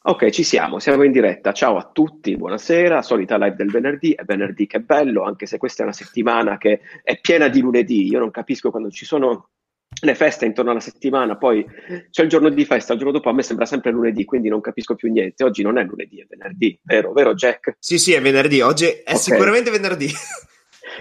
Ok, ci siamo, siamo in diretta. Ciao a tutti, buonasera. Solita live del venerdì. È venerdì che è bello, anche se questa è una settimana che è piena di lunedì. Io non capisco quando ci sono le feste intorno alla settimana, poi c'è il giorno di festa, il giorno dopo a me sembra sempre lunedì, quindi non capisco più niente. Oggi non è lunedì, è venerdì, vero? Vero Jack? Sì, sì, è venerdì. Oggi è Ok. sicuramente venerdì.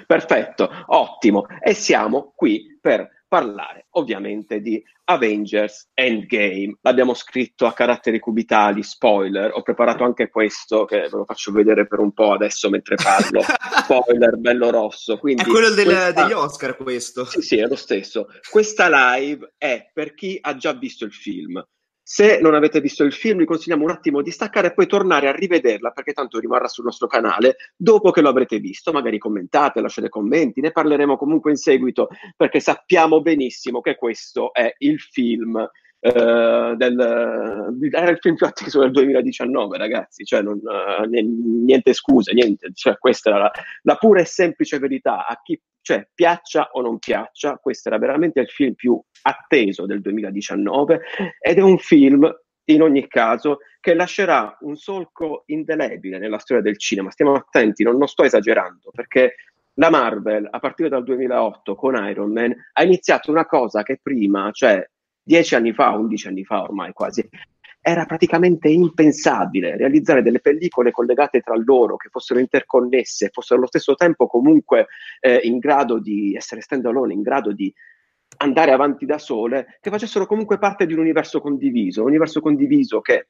Perfetto, ottimo. E siamo qui per parlare ovviamente di Avengers Endgame. L'abbiamo scritto a caratteri cubitali, spoiler. Ho preparato anche questo che ve lo faccio vedere per un po' adesso mentre parlo. spoiler, bello rosso. Quindi È quello del- questa- degli Oscar questo. Sì, sì, è lo stesso. Questa live è per chi ha già visto il film. Se non avete visto il film, vi consigliamo un attimo di staccare e poi tornare a rivederla, perché tanto rimarrà sul nostro canale dopo che lo avrete visto. Magari commentate, lasciate commenti, ne parleremo comunque in seguito, perché sappiamo benissimo che questo è il film. eh, del, era il film più atteso del 2019, ragazzi. Cioè, non, eh, niente scuse, niente. Cioè, questa era la, la pura e semplice verità. A chi cioè, piaccia o non piaccia, questo era veramente il film più atteso del 2019 ed è un film in ogni caso che lascerà un solco indelebile nella storia del cinema. Stiamo attenti, non, non sto esagerando, perché la Marvel, a partire dal 2008 con Iron Man, ha iniziato una cosa che prima, cioè dieci anni fa, undici anni fa ormai quasi, era praticamente impensabile realizzare delle pellicole collegate tra loro, che fossero interconnesse, fossero allo stesso tempo comunque eh, in grado di essere stand alone, in grado di andare avanti da sole, che facessero comunque parte di un universo condiviso, un universo condiviso che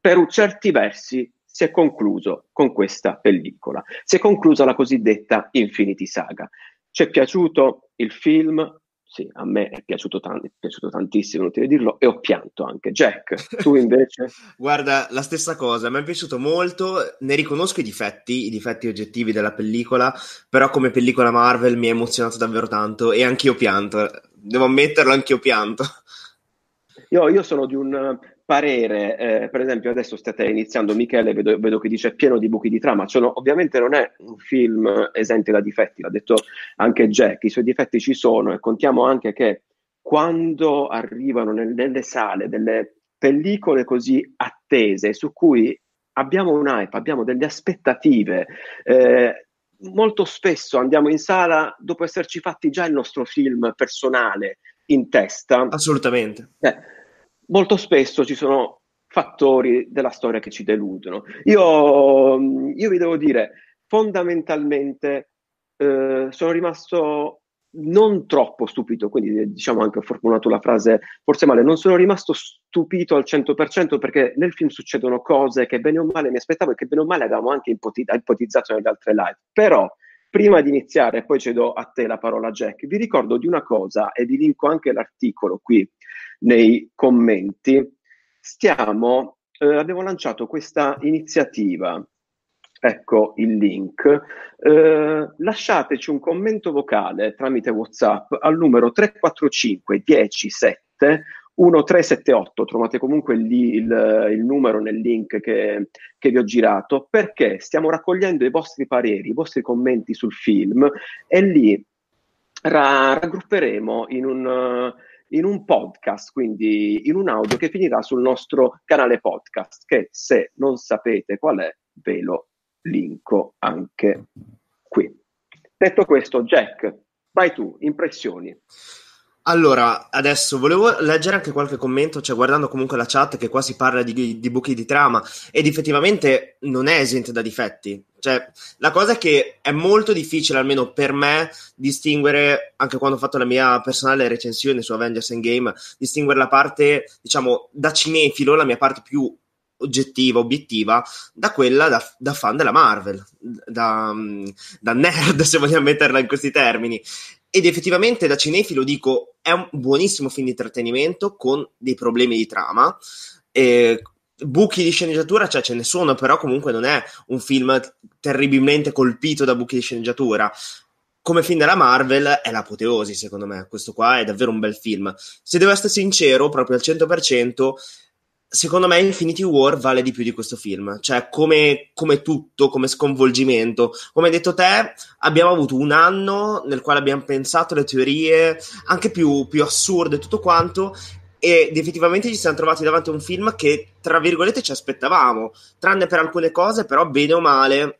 per certi versi si è concluso con questa pellicola. Si è conclusa la cosiddetta Infinity Saga. Ci è piaciuto il film? Sì, a me è piaciuto, tan- è piaciuto tantissimo, inutile dirlo, e ho pianto anche. Jack, tu invece? Guarda, la stessa cosa, mi è piaciuto molto, ne riconosco i difetti, i difetti oggettivi della pellicola, però come pellicola Marvel mi ha emozionato davvero tanto e anch'io pianto, devo ammetterlo, anch'io pianto. Io, io sono di un parere, eh, per esempio adesso state iniziando, Michele vedo, vedo che dice pieno di buchi di trama, Cioè, no, ovviamente non è un film esente da difetti, l'ha detto anche Jack, i suoi difetti ci sono e contiamo anche che quando arrivano nel- nelle sale delle pellicole così attese su cui abbiamo un hype, abbiamo delle aspettative, eh, molto spesso andiamo in sala dopo esserci fatti già il nostro film personale in testa. Assolutamente. Eh, molto spesso ci sono fattori della storia che ci deludono. Io, mh, io vi devo dire, fondamentalmente eh, sono rimasto non troppo stupito, quindi eh, diciamo anche ho formulato la frase forse male, non sono rimasto stupito al 100% perché nel film succedono cose che bene o male mi aspettavo e che bene o male avevamo anche ipoti- ipotizzato nelle altre live. Però prima di iniziare, poi cedo a te la parola Jack, vi ricordo di una cosa e vi linko anche l'articolo qui nei commenti. Stiamo, eh, abbiamo lanciato questa iniziativa, ecco il link. Eh, lasciateci un commento vocale tramite WhatsApp al numero 345 10 7 1378. Trovate comunque lì il, il numero nel link che, che vi ho girato perché stiamo raccogliendo i vostri pareri, i vostri commenti sul film e lì ra- raggrupperemo in un, in un podcast, quindi in un audio che finirà sul nostro canale podcast, che se non sapete qual è, ve lo linko anche qui. Detto questo, Jack, vai tu, impressioni. Allora, adesso volevo leggere anche qualche commento, cioè guardando comunque la chat che qua si parla di, di buchi di trama ed effettivamente non è esente da difetti. Cioè, la cosa è che è molto difficile, almeno per me, distinguere, anche quando ho fatto la mia personale recensione su Avengers Endgame, distinguere la parte, diciamo, da cinefilo, la mia parte più oggettiva, obiettiva, da quella da, da fan della Marvel, da, da nerd, se vogliamo metterla in questi termini. Ed effettivamente da cinefilo dico è un buonissimo film di intrattenimento con dei problemi di trama. Eh, buchi di sceneggiatura, cioè ce ne sono, però comunque non è un film terribilmente colpito da buchi di sceneggiatura. Come film della Marvel è l'apoteosi, secondo me. Questo qua è davvero un bel film. Se devo essere sincero, proprio al 100%, secondo me Infinity War vale di più di questo film. Cioè, come, come tutto, come sconvolgimento. Come hai detto te, abbiamo avuto un anno nel quale abbiamo pensato le teorie anche più, più assurde, tutto quanto, ed effettivamente ci siamo trovati davanti a un film che, tra virgolette, ci aspettavamo, tranne per alcune cose, però bene o male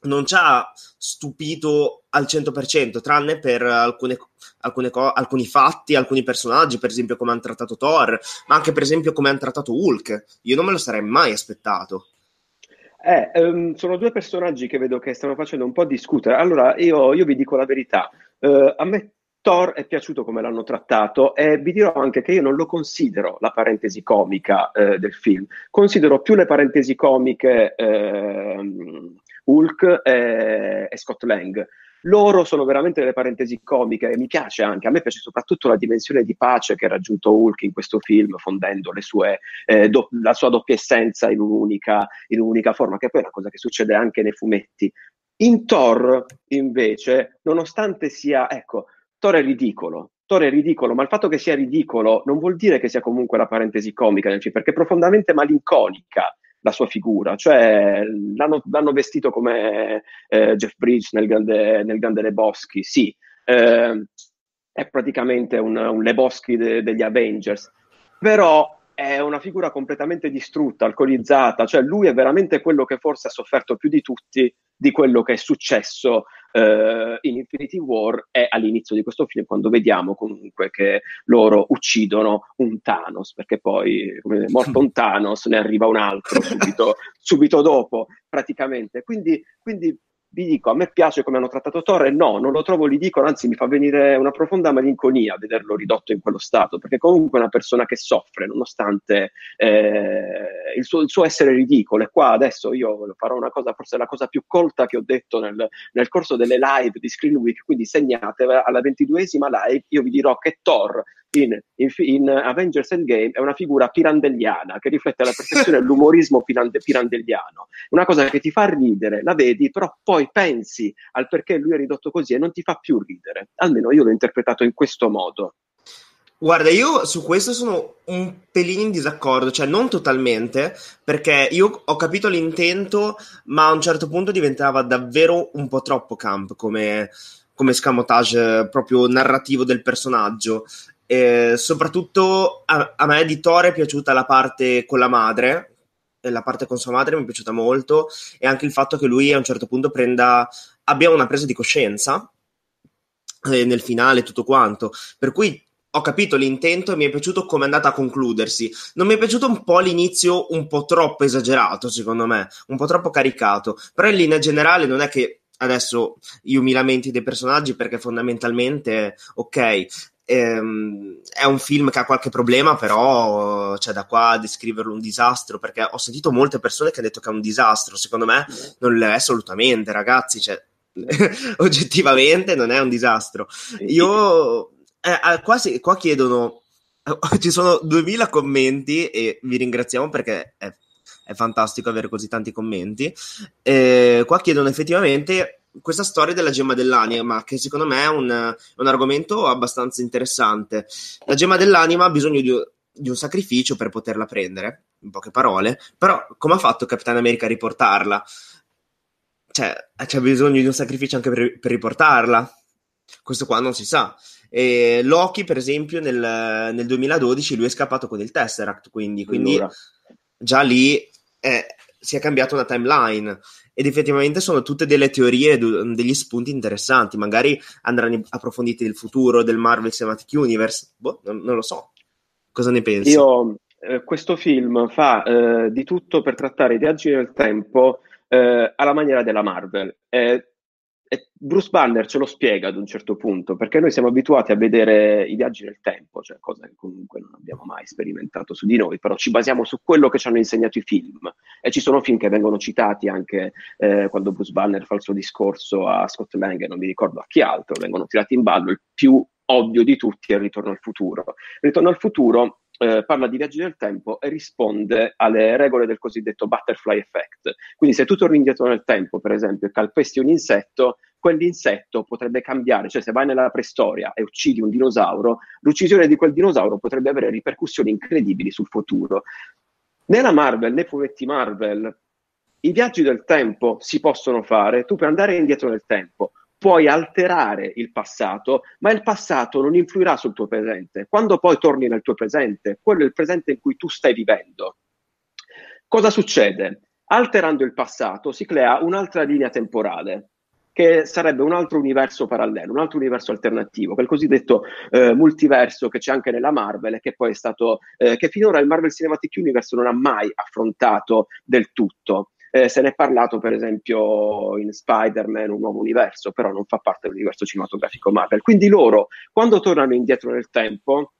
non ci ha stupito al 100%, tranne per alcune, alcune co- alcuni fatti, alcuni personaggi, per esempio come hanno trattato Thor, ma anche per esempio come hanno trattato Hulk. Io non me lo sarei mai aspettato. Eh, um, sono due personaggi che vedo che stanno facendo un po' discutere. Allora, io, io vi dico la verità. Uh, a me Thor è piaciuto come l'hanno trattato e vi dirò anche che io non lo considero la parentesi comica eh, del film, considero più le parentesi comiche eh, Hulk e, e, Scott Lang. Loro sono veramente delle parentesi comiche e mi piace anche, a me piace soprattutto la dimensione di pace che ha raggiunto Hulk in questo film, fondendo sue, eh, do, la sua doppia essenza in un'unica, in un'unica forma, che poi è una cosa che succede anche nei fumetti. In Thor, invece, nonostante sia, ecco, Thor è ridicolo. Thor è ridicolo, ma il fatto che sia ridicolo non vuol dire che sia comunque la parentesi comica del film, perché è profondamente malinconica la sua figura, cioè l'hanno, l'hanno vestito come eh, Jeff Bridge nel grande, nel grande Lebowski, sì, eh, è praticamente un, un Lebowski de, degli Avengers, però è una figura completamente distrutta, alcolizzata, cioè lui è veramente quello che forse ha sofferto più di tutti di quello che è successo uh, in Infinity War e all'inizio di questo film quando vediamo comunque che loro uccidono un Thanos perché poi come morto un Thanos ne arriva un altro subito, subito dopo praticamente. Quindi, quindi vi dico, a me piace come hanno trattato Torre, no, non lo trovo ridicolo, anzi mi fa venire una profonda malinconia vederlo ridotto in quello stato, perché comunque è una persona che soffre, nonostante eh, il, suo, il, suo, essere ridicolo. E qua adesso io farò una cosa, forse la cosa più colta che ho detto nel, nel corso delle live di Screen Week, quindi segnate alla ventiduesima live, io vi dirò che Thor in, in, in, Avengers Endgame è una figura pirandelliana che riflette alla perfezione l'umorismo pirande, pirandelliano. Una cosa che ti fa ridere, la vedi, però poi pensi al perché lui è ridotto così e non ti fa più ridere. Almeno io l'ho interpretato in questo modo. Guarda, io su questo sono un pelino in disaccordo, cioè non totalmente, perché io ho capito l'intento, ma a un certo punto diventava davvero un po' troppo camp come, come scamotage proprio narrativo del personaggio. Eh, soprattutto a, a, me di Thor è piaciuta la parte con la madre, la parte con sua madre mi è piaciuta molto, e anche il fatto che lui a un certo punto prenda, abbia una presa di coscienza eh, nel finale, tutto quanto. Per cui ho capito l'intento e mi è piaciuto come è andata a concludersi. Non mi è piaciuto un po' l'inizio un po' troppo esagerato, secondo me, un po' troppo caricato, però in linea generale non è che adesso io mi lamenti dei personaggi perché fondamentalmente, ok, Ehm, è un film che ha qualche problema, però c'è cioè, da qua a descriverlo un disastro, perché ho sentito molte persone che hanno detto che è un disastro, secondo me non lo è assolutamente, ragazzi, cioè, oggettivamente non è un disastro. Io, eh, qua, si, qua chiedono, ci sono 2000 commenti e vi ringraziamo perché è, è fantastico avere così tanti commenti. Eh, qua chiedono effettivamente questa storia della gemma dell'anima, che secondo me è un, un argomento abbastanza interessante. La gemma dell'anima ha bisogno di, di, un sacrificio per poterla prendere, in poche parole, però come ha fatto Capitan America a riportarla? Cioè, c'è bisogno di un sacrificio anche per, per riportarla? Questo qua non si sa. E Loki, per esempio, nel, nel, 2012 lui è scappato con il Tesseract, quindi, quindi allora. già lì eh, si è cambiata una timeline ed effettivamente sono tutte delle teorie, degli spunti interessanti, magari andranno approfonditi del futuro del Marvel Cinematic Universe, boh, non, non lo so. Cosa ne pensi? Io, eh, questo film fa eh, di tutto per trattare i viaggi nel tempo eh, alla maniera della Marvel. Bruce Banner ce lo spiega ad un certo punto, perché noi siamo abituati a vedere i viaggi nel tempo, cioè cosa che comunque non abbiamo mai sperimentato su di noi, però ci basiamo su quello che ci hanno insegnato i film. E ci sono film che vengono citati anche eh, quando Bruce Banner fa il suo discorso a Scott Lang, non mi ricordo a chi altro, vengono tirati in ballo. Il più ovvio di tutti è il Ritorno al futuro. Il Ritorno al futuro eh, parla di viaggi nel tempo e risponde alle regole del cosiddetto butterfly effect. Quindi se tu torni indietro nel tempo, per esempio, e calpesti un insetto, quell'insetto potrebbe cambiare, cioè se vai nella preistoria e uccidi un dinosauro, l'uccisione di quel dinosauro potrebbe avere ripercussioni incredibili sul futuro. Nella Marvel, nei fumetti Marvel, i viaggi del tempo si possono fare, tu puoi andare indietro nel tempo, puoi alterare il passato, ma il passato non influirà sul tuo presente. Quando poi torni nel tuo presente, quello è il presente in cui tu stai vivendo. Cosa succede? Alterando il passato si crea un'altra linea temporale che sarebbe un altro universo parallelo, un altro universo alternativo, quel cosiddetto eh, multiverso che c'è anche nella Marvel e che poi è stato, eh, che finora il Marvel Cinematic Universe non ha mai affrontato del tutto. Eh, se ne è parlato per esempio in Spider-Man, un nuovo universo, però non fa parte dell'universo cinematografico Marvel. Quindi loro, quando tornano indietro nel tempo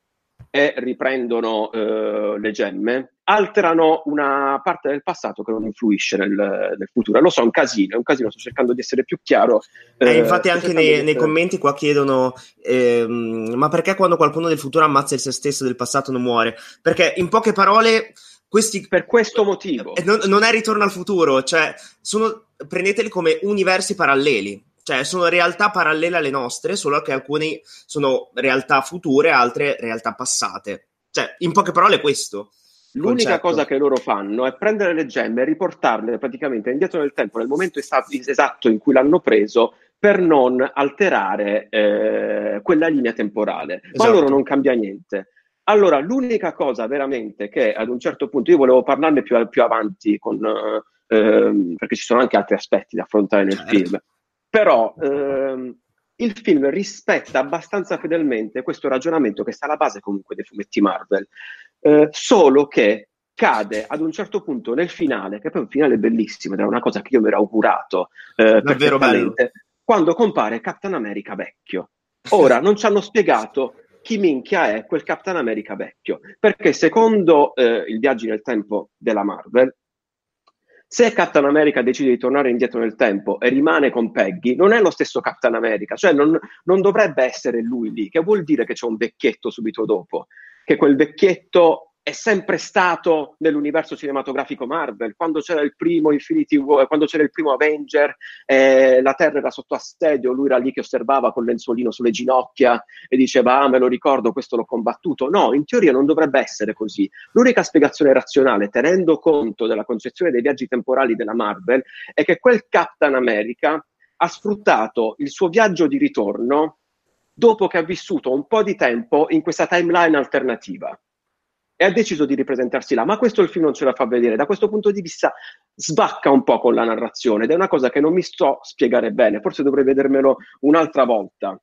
e riprendono eh, le gemme, alterano una parte del passato che non influisce nel, nel, futuro. Lo so, è un casino, è un casino, sto cercando di essere più chiaro. Eh, eh, infatti anche nei, essere... nei, commenti qua chiedono, ehm, ma perché quando qualcuno del futuro ammazza il se stesso del passato non muore? Perché in poche parole questi, per questo motivo. Eh, non, non, è ritorno al futuro, cioè sono, prendeteli come universi paralleli, cioè sono realtà parallele alle nostre, solo che alcune sono realtà future, altre realtà passate. Cioè, in poche parole, questo. L'unica concetto. cosa che loro fanno è prendere le gemme e riportarle praticamente indietro nel tempo, nel momento esatto in cui l'hanno preso, per non alterare eh, quella linea temporale. Esatto. Ma loro non cambia niente. Allora, l'unica cosa veramente che ad un certo punto io volevo parlarne più, più avanti, con, ehm, perché ci sono anche altri aspetti da affrontare nel certo. film, però ehm, il film rispetta abbastanza fedelmente questo ragionamento che sta alla base comunque dei fumetti Marvel, eh, solo che cade ad un certo punto nel finale, che poi è un finale bellissimo ed era una cosa che io mi ero augurato eh, davvero bello quando compare Captain America vecchio. Ora non ci hanno spiegato chi minchia è quel Captain America vecchio. Perché secondo eh, il viaggio nel tempo della Marvel, se Captain America decide di tornare indietro nel tempo e rimane con Peggy, non è lo stesso Captain America, cioè non, non dovrebbe essere lui lì, che vuol dire che c'è un vecchietto subito dopo, che quel vecchietto è sempre stato nell'universo cinematografico Marvel. Quando c'era il primo Infinity War, quando c'era il primo Avenger, eh, la Terra era sotto assedio, lui era lì che osservava col lenzuolino sulle ginocchia e diceva: Ah, me lo ricordo, questo l'ho combattuto. No, in teoria non dovrebbe essere così. L'unica spiegazione razionale, tenendo conto della concezione dei viaggi temporali della Marvel, è che quel Captain America ha sfruttato il suo viaggio di ritorno dopo che ha vissuto un po' di tempo in questa timeline alternativa e ha deciso di ripresentarsi là, ma questo il film non ce la fa vedere. Da questo punto di vista sbacca un po' con la narrazione ed è una cosa che non mi sto spiegare bene, forse dovrei vedermelo un'altra volta.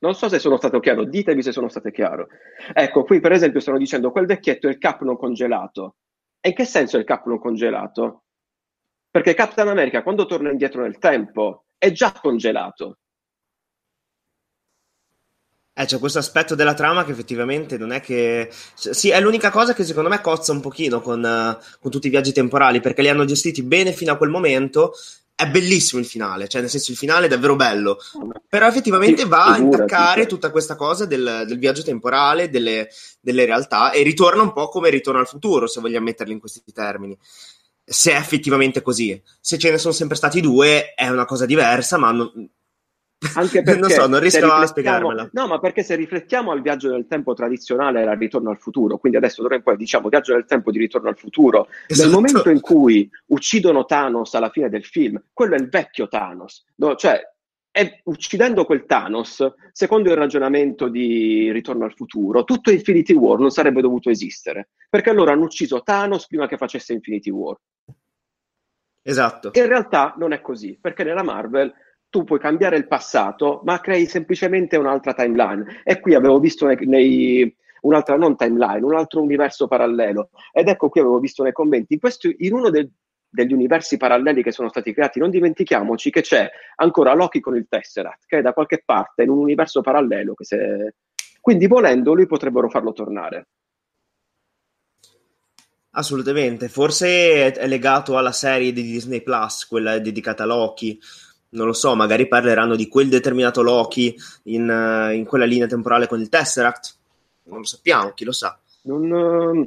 Non so se sono stato chiaro, ditemi se sono stato chiaro. Ecco, qui per esempio stanno dicendo quel vecchietto è il cap non congelato. E in che senso è il cap non congelato? Perché Captain America quando torna indietro nel tempo è già congelato. Eh, c'è questo aspetto della trama che effettivamente non è che... Sì, è l'unica cosa che secondo me cozza un pochino con, uh, con tutti i viaggi temporali, perché li hanno gestiti bene fino a quel momento. È bellissimo il finale, cioè nel senso il finale è davvero bello, però effettivamente va a intaccare tutta questa cosa del, del viaggio temporale, delle, delle realtà e ritorna un po' come ritorno al futuro, se vogliamo metterli in questi termini se è effettivamente così. Se ce ne sono sempre stati due è una cosa diversa, ma non, anche perché non so, non riesco a spiegarmela. No, ma perché se riflettiamo al viaggio del tempo tradizionale era il ritorno al futuro, quindi adesso dovremmo poi diciamo viaggio del tempo di ritorno al futuro. Esatto. Nel momento in cui uccidono Thanos alla fine del film, quello è il vecchio Thanos, no? cioè è, uccidendo quel Thanos, secondo il ragionamento di Ritorno al futuro, tutto Infinity War non sarebbe dovuto esistere, perché allora hanno ucciso Thanos prima che facesse Infinity War. Esatto. In realtà non è così, perché nella Marvel tu puoi cambiare il passato, ma crei semplicemente un'altra timeline. E qui avevo visto nei, nei un'altra non timeline, un altro universo parallelo. Ed ecco qui avevo visto nei commenti, in, questo, in uno del, degli universi paralleli che sono stati creati, non dimentichiamoci che c'è ancora Loki con il Tesseract, che è da qualche parte in un universo parallelo. Se... Quindi volendo lui potrebbero farlo tornare. Assolutamente, forse è legato alla serie di Disney Plus, quella dedicata a Loki. Non lo so, magari parleranno di quel determinato Loki in, uh, in quella linea temporale con il Tesseract. Non lo sappiamo, chi lo sa. Non,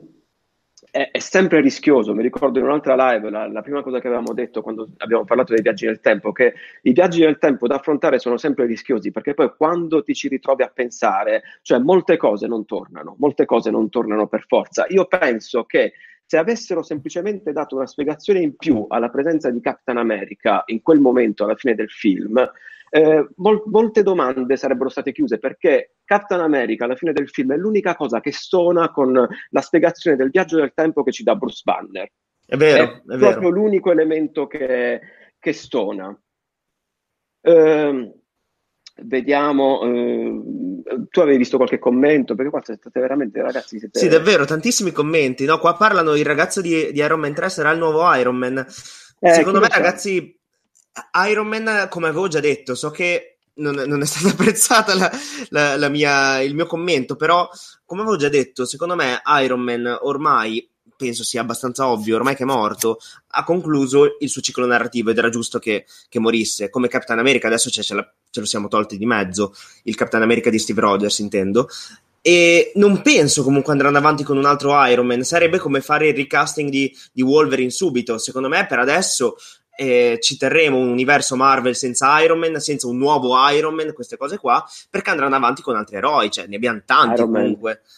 è, è, sempre rischioso. Mi ricordo in un'altra live la, la, prima cosa che avevamo detto quando abbiamo parlato dei viaggi nel tempo, che i viaggi nel tempo da affrontare sono sempre rischiosi perché poi quando ti ci ritrovi a pensare, cioè molte cose non tornano, molte cose non tornano per forza. Io penso che se avessero semplicemente dato una spiegazione in più alla presenza di Captain America in quel momento, alla fine del film, eh, mol- molte domande sarebbero state chiuse perché Captain America alla fine del film è l'unica cosa che stona con la spiegazione del viaggio del tempo che ci dà Bruce Banner. È vero, è, è proprio vero. l'unico elemento che, che stona. Eh, vediamo. Eh, tu avevi visto qualche commento? Perché qua siete veramente, ragazzi. Siete... Sì, davvero, tantissimi commenti. No, qua parlano il ragazzo di, di Iron Man 3 sarà il nuovo Iron Man. Eh, Secondo me, ragazzi, Iron Man, come avevo già detto, so che non, non è stata apprezzata la, la, la mia, il mio commento, però, come avevo già detto, secondo me Iron Man ormai penso sia abbastanza ovvio, ormai che è morto, ha concluso il suo ciclo narrativo ed era giusto che, che morisse. Come Capitan America, adesso ce, ce, la, ce, lo siamo tolti di mezzo, il Capitan America di Steve Rogers, intendo. E non penso comunque andranno avanti con un altro Iron Man, sarebbe come fare il recasting di, di Wolverine subito. Secondo me, per adesso eh, ci terremo un universo Marvel senza Iron Man, senza un nuovo Iron Man, queste cose qua, perché andranno avanti con altri eroi, cioè ne abbiamo tanti Iron comunque. Man.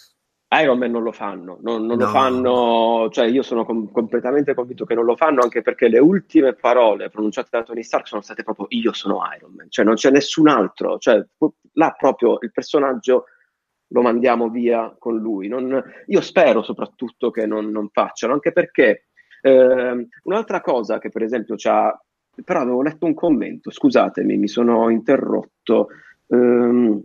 Iron Man non lo fanno, non, non no. lo fanno, cioè io sono com- completamente convinto che non lo fanno anche perché le ultime parole pronunciate da Tony Stark sono state proprio io sono Iron Man, cioè non c'è nessun altro, cioè là proprio il personaggio lo mandiamo via con lui. Non, io spero soprattutto che non, non facciano, anche perché eh, un'altra cosa che per esempio c'ha, però avevo letto un commento, scusatemi, mi sono interrotto. Um,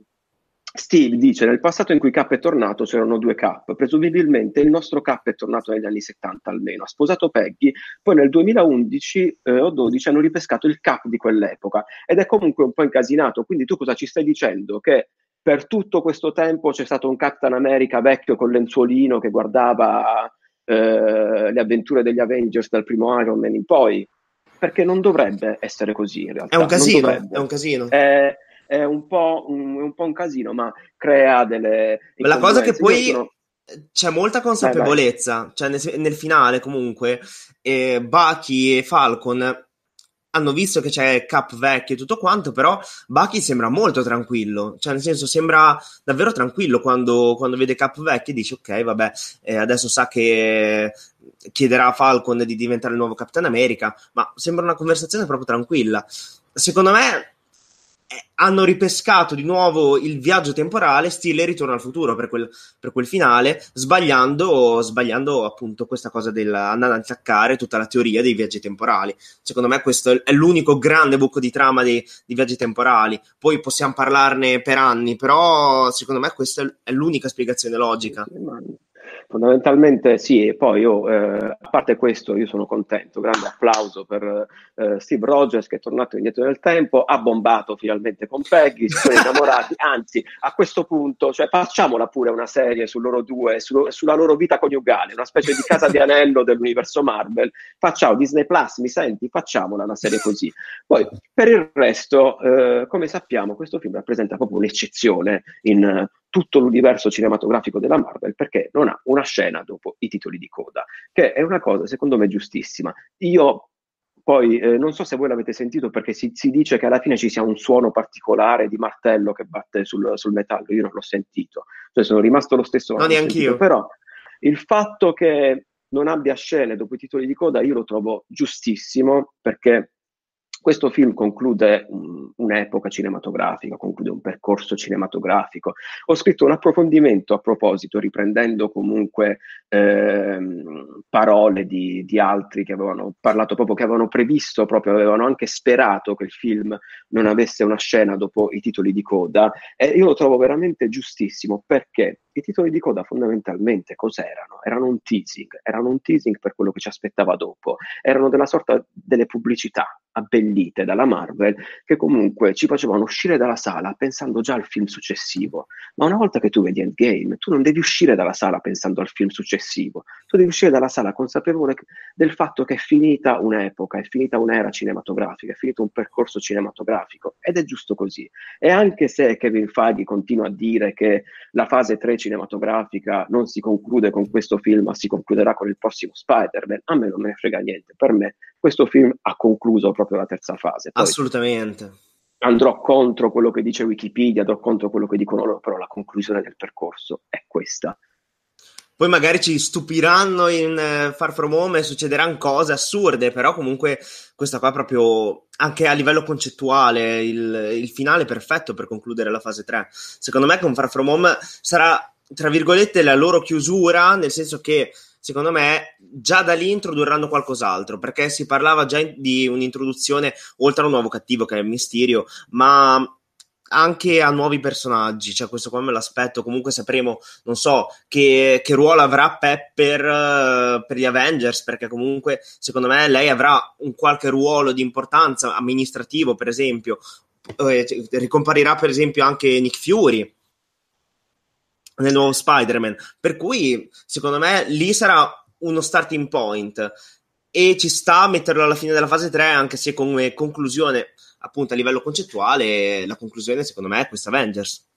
Steve dice: Nel passato in cui Cap è tornato c'erano due Cap. Presumibilmente il nostro Cap è tornato negli anni 70 almeno. Ha sposato Peggy, poi nel 2011 eh, o 12 hanno ripescato il Cap di quell'epoca ed è comunque un po' incasinato. Quindi tu cosa ci stai dicendo? Che per tutto questo tempo c'è stato un Captain America vecchio con lenzuolino che guardava eh, le avventure degli Avengers dal primo Iron Man in poi? Perché non dovrebbe essere così in realtà. È un casino. È un casino. È, è un po' un, un, po' un casino, ma crea delle... La cosa che poi... Sono... C'è molta consapevolezza, cioè nel, nel, finale comunque eh, Bucky e Falcon hanno visto che c'è Cap vecchio e tutto quanto, però Bucky sembra molto tranquillo, cioè nel senso sembra davvero tranquillo quando, quando vede Cap vecchio e dice ok vabbè eh, adesso sa che chiederà a Falcon di diventare il nuovo Capitan America, ma sembra una conversazione proprio tranquilla. Secondo me hanno ripescato di nuovo il viaggio temporale stile Ritorno al futuro per quel, per quel finale, sbagliando, sbagliando appunto questa cosa dell'andare ad attaccare tutta la teoria dei viaggi temporali. Secondo me questo è l'unico grande buco di trama di, di viaggi temporali. Poi possiamo parlarne per anni, però secondo me questa è l'unica spiegazione logica. Fondamentalmente sì, e poi io, eh, a parte questo, io sono contento, grande applauso per eh, Steve Rogers che è tornato indietro nel tempo, ha bombato finalmente con Peggy, si sono innamorati, anzi a questo punto cioè, facciamola pure una serie su loro due, su, sulla loro vita coniugale, una specie di casa di anello dell'universo Marvel, facciamo Disney Plus, mi senti? Facciamola una serie così. Poi per il resto, eh, come sappiamo, questo film rappresenta proprio un'eccezione in tutto l'universo cinematografico della Marvel perché non ha una scena dopo i titoli di coda, che è una cosa secondo me giustissima. Io poi eh, non so se voi l'avete sentito perché si, si, dice che alla fine ci sia un suono particolare di martello che batte sul, sul metallo, io non l'ho sentito, cioè sono rimasto lo stesso. Non neanche io. Però il fatto che non abbia scene dopo i titoli di coda io lo trovo giustissimo perché questo film conclude un'epoca cinematografica, conclude un percorso cinematografico. Ho scritto un approfondimento a proposito, riprendendo comunque ehm, parole di, di, altri che avevano parlato proprio, che avevano previsto, proprio avevano anche sperato che il film non avesse una scena dopo i titoli di coda. E io lo trovo veramente giustissimo perché i titoli di coda fondamentalmente cos'erano? Erano un teasing, erano un teasing per quello che ci aspettava dopo, erano della sorta delle pubblicità abbellite dalla Marvel che comunque ci facevano uscire dalla sala pensando già al film successivo. Ma una volta che tu vedi Endgame, tu non devi uscire dalla sala pensando al film successivo, tu devi uscire dalla sala consapevole del fatto che è finita un'epoca, è finita un'era cinematografica, è finito un percorso cinematografico ed è giusto così. E anche se Kevin Feige continua a dire che la fase 3 cinematografica non si conclude con questo film, ma si concluderà con il prossimo Spider-Man, a me non me ne frega niente. Per me questo film ha concluso proprio la terza fase. Poi Assolutamente. Andrò contro quello che dice Wikipedia, andrò contro quello che dicono loro, però la conclusione del percorso è questa. Poi magari ci stupiranno in uh, Far From Home e succederanno cose assurde, però comunque questa qua è proprio anche a livello concettuale il, il finale perfetto per concludere la fase 3. Secondo me con Far From Home sarà tra virgolette la loro chiusura, nel senso che secondo me già da lì introdurranno qualcos'altro, perché si parlava già di un'introduzione oltre a un nuovo cattivo che è il Mysterio, ma anche a nuovi personaggi, cioè questo qua me l'aspetto, comunque sapremo, non so, che, che ruolo avrà Pepper uh, per gli Avengers, perché comunque secondo me lei avrà un qualche ruolo di importanza amministrativo, per esempio, eh, ricomparirà per esempio anche Nick Fury, nel nuovo Spider-Man. Per cui, secondo me, lì sarà uno starting point e ci sta a metterlo alla fine della fase 3, anche se come conclusione, appunto a livello concettuale, la conclusione secondo me è questa Avengers.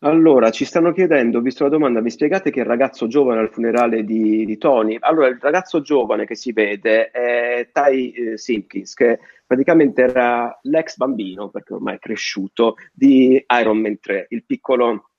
Allora, ci stanno chiedendo, visto la domanda, mi spiegate che il ragazzo giovane al funerale di, di Tony? Allora, il ragazzo giovane che si vede è Ty eh, Simpkins, che praticamente era l'ex bambino, perché ormai è cresciuto, di Iron Man 3, il piccolo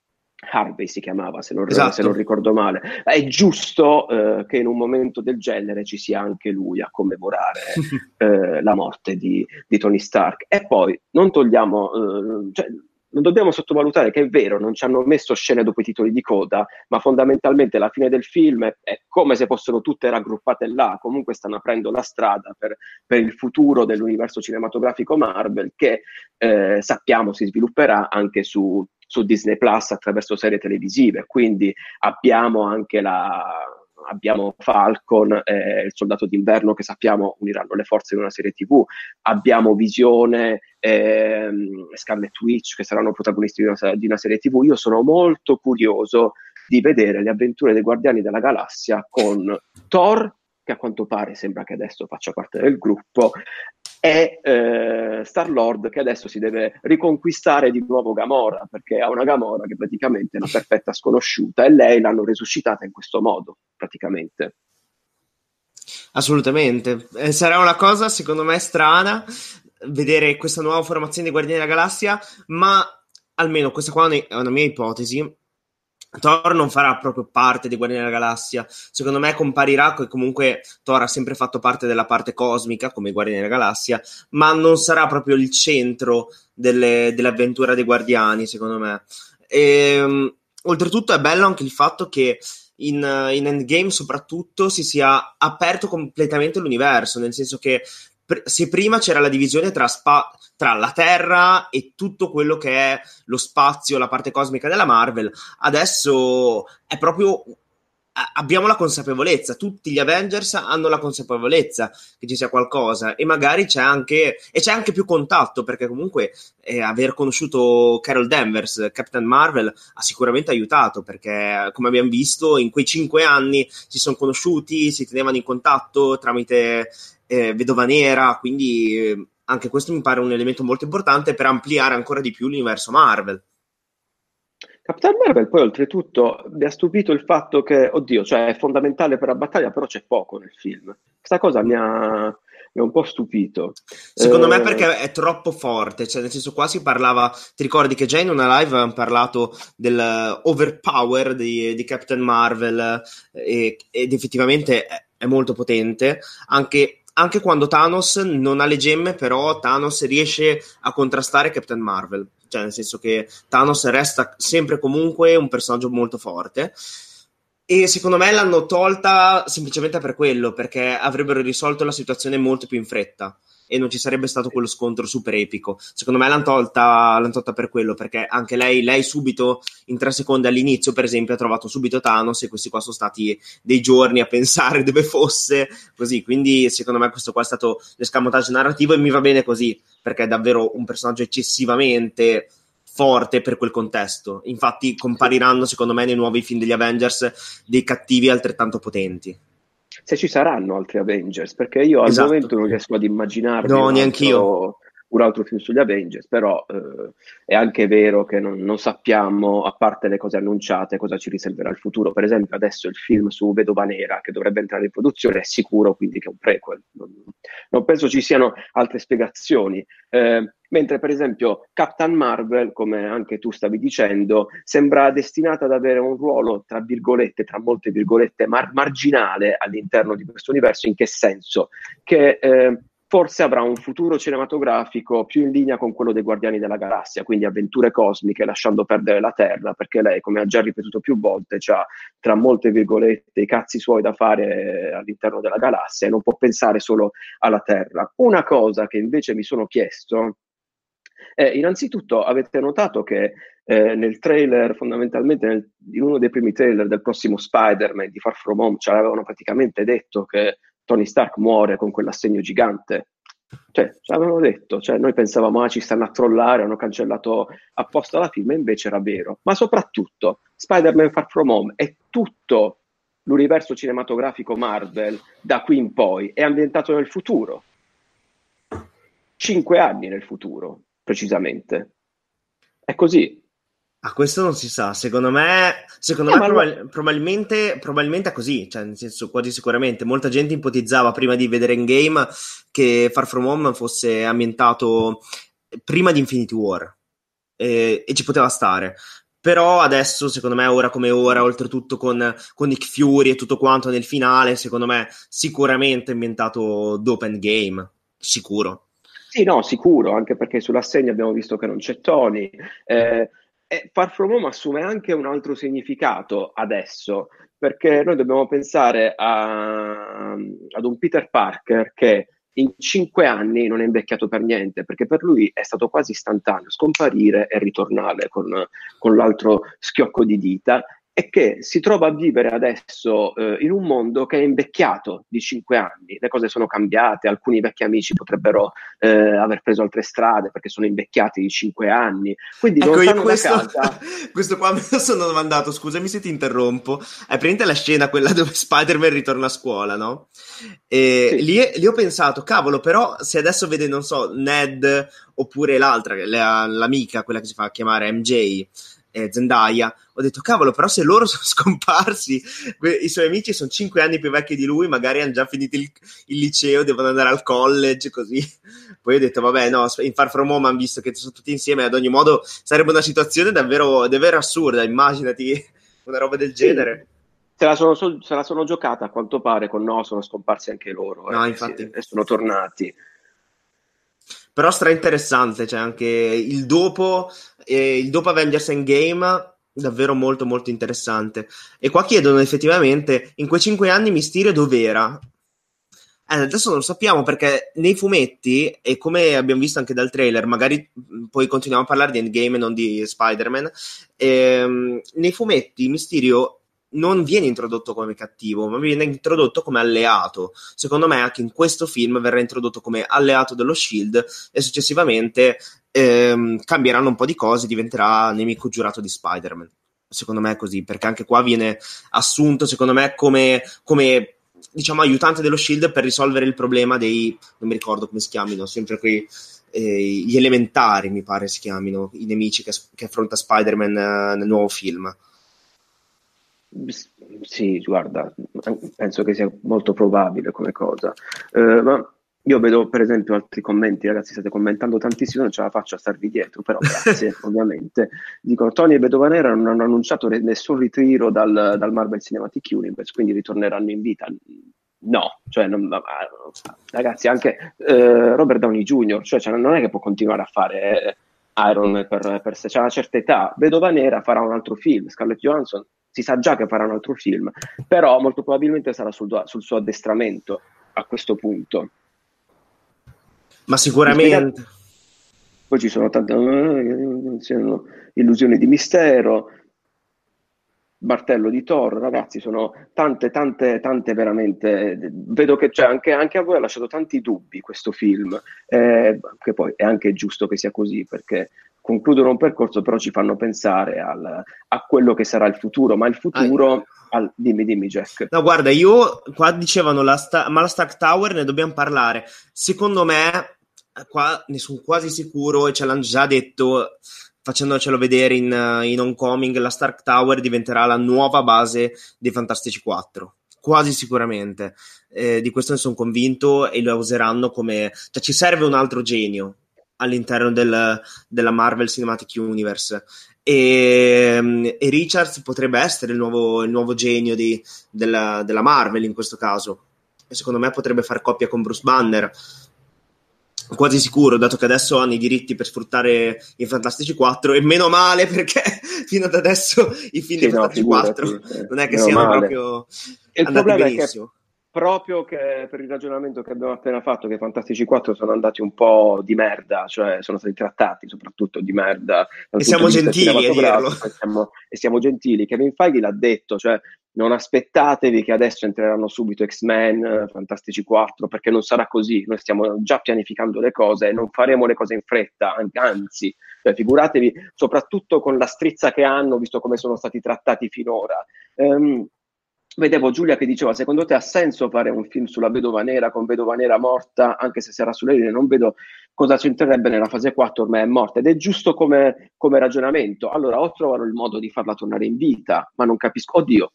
Harvey si chiamava, se non, esatto. se non ricordo male. È giusto eh, che in un momento del genere ci sia anche lui a commemorare eh, la morte di, di, Tony Stark. E poi non togliamo, eh, cioè, non dobbiamo sottovalutare che è vero, non ci hanno messo scene dopo i titoli di coda, ma fondamentalmente la fine del film è come se fossero tutte raggruppate là, comunque stanno aprendo la strada per, per il futuro dell'universo cinematografico Marvel che eh, sappiamo si svilupperà anche su, su Disney Plus attraverso serie televisive, quindi abbiamo anche la, abbiamo Falcon, eh, il soldato d'inverno che sappiamo uniranno le forze in una serie TV, abbiamo Visione, ehm, Scarlet Witch che saranno protagonisti di una, di una, serie TV. Io sono molto curioso di vedere le avventure dei Guardiani della Galassia con Thor, che a quanto pare sembra che adesso faccia parte del gruppo, e eh, Star Lord che adesso si deve riconquistare di nuovo Gamora perché ha una Gamora che praticamente è una perfetta sconosciuta e lei l'hanno resuscitata in questo modo praticamente. Assolutamente, eh, sarà una cosa secondo me strana vedere questa nuova formazione di Guardiani della Galassia, ma almeno questa qua è una mia ipotesi Thor non farà proprio parte dei Guardiani della Galassia. Secondo me comparirà, comunque Thor ha sempre fatto parte della parte cosmica, come Guardiani della Galassia, ma non sarà proprio il centro delle, dell'avventura dei Guardiani, secondo me. E, um, oltretutto è bello anche il fatto che in, in Endgame soprattutto si sia aperto completamente l'universo, nel senso che se prima c'era la divisione tra, spa- tra, la Terra e tutto quello che è lo spazio, la parte cosmica della Marvel, adesso è proprio abbiamo la consapevolezza, tutti gli Avengers hanno la consapevolezza che ci sia qualcosa e magari c'è anche, e c'è anche più contatto perché comunque eh, aver conosciuto Carol Danvers, Captain Marvel, ha sicuramente aiutato perché come abbiamo visto in quei cinque anni si sono conosciuti, si tenevano in contatto tramite eh, Vedova Nera, quindi eh, anche questo mi pare un elemento molto importante per ampliare ancora di più l'universo Marvel. Capitan Marvel poi oltretutto mi ha stupito il fatto che, oddio, cioè è fondamentale per la battaglia, però c'è poco nel film. Questa cosa mi ha, mi ha un po' stupito. Secondo eh... me perché è troppo forte, cioè nel senso qua si parlava, ti ricordi che già in una live avevamo parlato dell'overpower di, di Captain Marvel e, ed effettivamente è molto potente, anche anche quando Thanos non ha le gemme, però Thanos riesce a contrastare Captain Marvel. Cioè, nel senso che Thanos resta sempre comunque un personaggio molto forte. E secondo me l'hanno tolta semplicemente per quello, perché avrebbero risolto la situazione molto più in fretta e non ci sarebbe stato quello scontro super epico. Secondo me l'hanno tolta, l'hanno tolta per quello, perché anche lei, lei subito, in tre secondi all'inizio, per esempio, ha trovato subito Thanos e questi qua sono stati dei giorni a pensare dove fosse, così. Quindi secondo me questo qua è stato l'escamotaggio narrativo e mi va bene così, perché è davvero un personaggio eccessivamente forte per quel contesto. Infatti compariranno, secondo me, nei nuovi film degli Avengers dei cattivi altrettanto potenti se ci saranno altri Avengers, perché io al esatto. momento non riesco ad immaginarmi no, un, altro, un altro film sugli Avengers, però eh, è anche vero che non, non, sappiamo, a parte le cose annunciate, cosa ci riserverà il futuro. Per esempio adesso il film su Vedova Nera, che dovrebbe entrare in produzione, è sicuro quindi che è un prequel. Non, non penso ci siano altre spiegazioni. Eh, Mentre, per esempio, Captain Marvel, come anche tu stavi dicendo, sembra destinata ad avere un ruolo, tra virgolette, tra molte virgolette, mar- marginale all'interno di questo universo. In che senso? Che eh, forse avrà un futuro cinematografico più in linea con quello dei Guardiani della Galassia, quindi avventure cosmiche, lasciando perdere la Terra, perché lei, come ha già ripetuto più volte, ha tra molte virgolette i cazzi suoi da fare all'interno della galassia e non può pensare solo alla Terra. Una cosa che invece mi sono chiesto eh, innanzitutto avete notato che eh, nel trailer, fondamentalmente nel, in uno dei primi trailer del prossimo Spider-Man di Far From Home, ci avevano praticamente detto che Tony Stark muore con quell'assegno gigante. Cioè, ci avevano detto, cioè, noi pensavamo, ah, ci stanno a trollare, hanno cancellato apposta la film, e invece era vero. Ma soprattutto, Spider-Man Far From Home è tutto l'universo cinematografico Marvel da qui in poi, è ambientato nel futuro. Cinque anni nel futuro precisamente. È così. A questo non si sa, secondo me, secondo eh, me proba- lo... probabilmente, probabilmente è così, cioè nel senso quasi sicuramente. Molta gente ipotizzava prima di vedere Endgame che Far From Home fosse ambientato prima di Infinity War e, e ci poteva stare. Però adesso, secondo me, ora come ora, oltretutto con, con Nick Fury e tutto quanto nel finale, secondo me sicuramente ambientato dopo Endgame, sicuro. Sì, no, sicuro, anche perché sull'assegno abbiamo visto che non c'è Tony. Eh, e Far From Home assume anche un altro significato adesso, perché noi dobbiamo pensare a, ad un Peter Parker che in cinque anni non è invecchiato per niente, perché per lui è stato quasi istantaneo scomparire e ritornare con, con l'altro schiocco di dita è che si trova a vivere adesso eh, in un mondo che è invecchiato di cinque anni, le cose sono cambiate, alcuni vecchi amici potrebbero eh, aver preso altre strade perché sono invecchiati di cinque anni, quindi ecco, io questo, casa... questo qua me lo sono domandato, scusami se ti interrompo, hai presente la scena quella dove Spider-Man ritorna a scuola, no? E sì. lì, lì, ho pensato, cavolo, però se adesso vede, non so, Ned oppure l'altra, l'amica, quella che si fa chiamare MJ, eh, Zendaya, ho detto cavolo, però se loro sono scomparsi, i suoi amici sono 5 anni più vecchi di lui, magari hanno già finito il, il, liceo, devono andare al college, così. Poi ho detto, vabbè, no, in Far From Home hanno visto che sono tutti insieme, ad ogni modo sarebbe una situazione davvero, davvero assurda, immaginati una roba del genere. Se la, sono, se la sono giocata a quanto pare con no, sono scomparsi anche loro. No, eh, infatti. E sono tornati però stra interessante, cioè anche il dopo, eh, il dopo Avengers Endgame davvero molto molto interessante. E qua chiedono effettivamente, in quei cinque anni Mysterio dov'era? Eh, adesso non lo sappiamo perché nei fumetti, e come abbiamo visto anche dal trailer, magari poi continuiamo a parlare di Endgame e non di Spider-Man, ehm, nei fumetti Mysterio non viene introdotto come cattivo, ma viene introdotto come alleato. Secondo me, anche in questo film verrà introdotto come alleato dello Shield e successivamente ehm, cambieranno un po' di cose, diventerà nemico giurato di Spider-Man. Secondo me è così, perché anche qua viene assunto, secondo me, come, come diciamo aiutante dello Shield per risolvere il problema dei non mi ricordo come si chiamino, sempre quei eh, gli elementari, mi pare si chiamino, i nemici che, che affronta Spider-Man eh, nel nuovo film. Sì, guarda, penso che sia molto probabile come cosa. Eh, ma io vedo per esempio altri commenti, ragazzi, state commentando tantissimo, non ce la faccio a starvi dietro, però grazie, ovviamente. Dicono Tony e Vedova Nera non hanno annunciato nessun ritiro dal, dal, Marvel Cinematic Universe, quindi ritorneranno in vita. no, cioè, non, ragazzi, anche eh, Robert Downey Jr., cioè, cioè, non è che può continuare a fare eh, Iron per, per sé, c'è una certa età, Vedova Nera farà un altro film, Scarlett Johansson si sa già che farà un altro film, però molto probabilmente sarà sul, sul suo addestramento a questo punto. Ma sicuramente. Poi ci sono tante illusioni di mistero, Martello di Thor, ragazzi, sono tante, tante, tante veramente. Vedo che cioè, anche, anche, a voi ha lasciato tanti dubbi questo film, eh, che poi è anche giusto che sia così perché concludono un percorso, però ci fanno pensare al, a quello che sarà il futuro. Ma il futuro. Al, dimmi, dimmi, Jack. No, guarda, io qua dicevano, la sta, ma la Stark Tower ne dobbiamo parlare. Secondo me, qua ne sono quasi sicuro e ce l'hanno già detto facendocelo vedere in, in Homecoming, la Stark Tower diventerà la nuova base dei Fantastici 4 quasi sicuramente. Eh, di questo ne sono convinto e lo useranno come. cioè, ci serve un altro genio all'interno del, della Marvel Cinematic Universe. E, e, Richards potrebbe essere il nuovo, il nuovo genio di, della, della Marvel in questo caso. E secondo me potrebbe far coppia con Bruce Banner quasi sicuro, dato che adesso hanno i diritti per sfruttare i Fantastici 4 e meno male perché fino ad adesso i film sì, di no, Fantastici 4 eh, non è che siano male. proprio il problema benissimo. È che proprio che per il ragionamento che abbiamo appena fatto che i Fantastici 4 sono andati un po' di merda, cioè sono stati trattati soprattutto di merda e siamo gentili e siamo, e siamo gentili, Kevin Feige l'ha detto, cioè non aspettatevi che adesso entreranno subito X-Men, Fantastici 4, perché non sarà così. Noi stiamo già pianificando le cose e non faremo le cose in fretta, anzi, cioè, figuratevi, soprattutto con la strizza che hanno, visto come sono stati trattati finora. Um, vedevo Giulia che diceva: Secondo te ha senso fare un film sulla vedova nera con vedova nera morta, anche se sarà sulle linee? Non vedo cosa ci entrerebbe nella fase 4, ormai è morta. Ed è giusto come, come ragionamento. Allora, o trovano il modo di farla tornare in vita, ma non capisco. Oddio,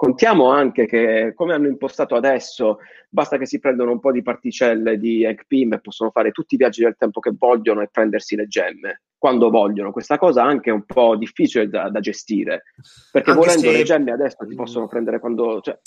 Contiamo anche che, come hanno impostato adesso, basta che si prendano un po' di particelle di Pym e possono fare tutti i viaggi del tempo che vogliono e prendersi le gemme quando vogliono. Questa cosa anche è un po' difficile da, da gestire, perché anche volendo se... le gemme adesso ti possono prendere quando, cioè,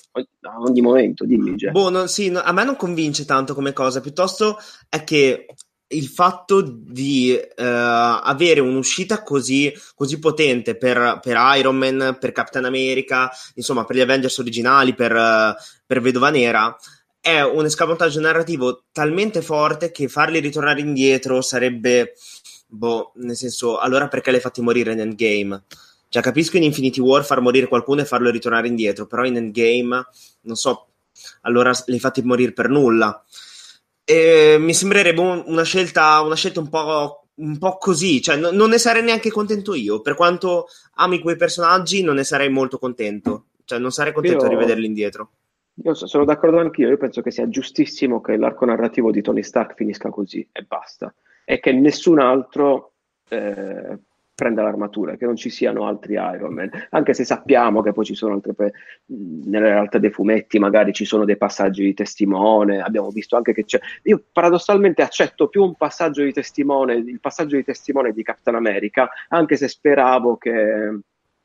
a ogni momento, dimmi. Boh, non, sì, no, a me non convince tanto come cosa, piuttosto è che il fatto di uh, avere un'uscita così, così potente per, per, Iron Man, per Captain America, insomma per gli Avengers originali, per, uh, per Vedova Nera, è un escamotaggio narrativo talmente forte che farli ritornare indietro sarebbe, boh, nel senso, allora perché l'hai fatti morire in Endgame? Cioè, capisco in Infinity War far morire qualcuno e farlo ritornare indietro, però in Endgame, non so, allora li hai fatti morire per nulla. E mi sembrerebbe una scelta, una scelta un po' un po' così, cioè no, non ne sarei neanche contento io, per quanto ami quei personaggi non ne sarei molto contento, cioè non sarei contento io, di vederli indietro. Io sono d'accordo anch'io, io penso che sia giustissimo che l'arco narrativo di Tony Stark finisca così e basta, e che nessun altro eh, prenda l'armatura, che non ci siano altri Iron Man, anche se sappiamo che poi ci sono altre, pe- nelle realtà dei fumetti magari ci sono dei passaggi di testimone, abbiamo visto anche che c'è, io paradossalmente accetto più un passaggio di testimone, il passaggio di testimone di Captain America, anche se speravo che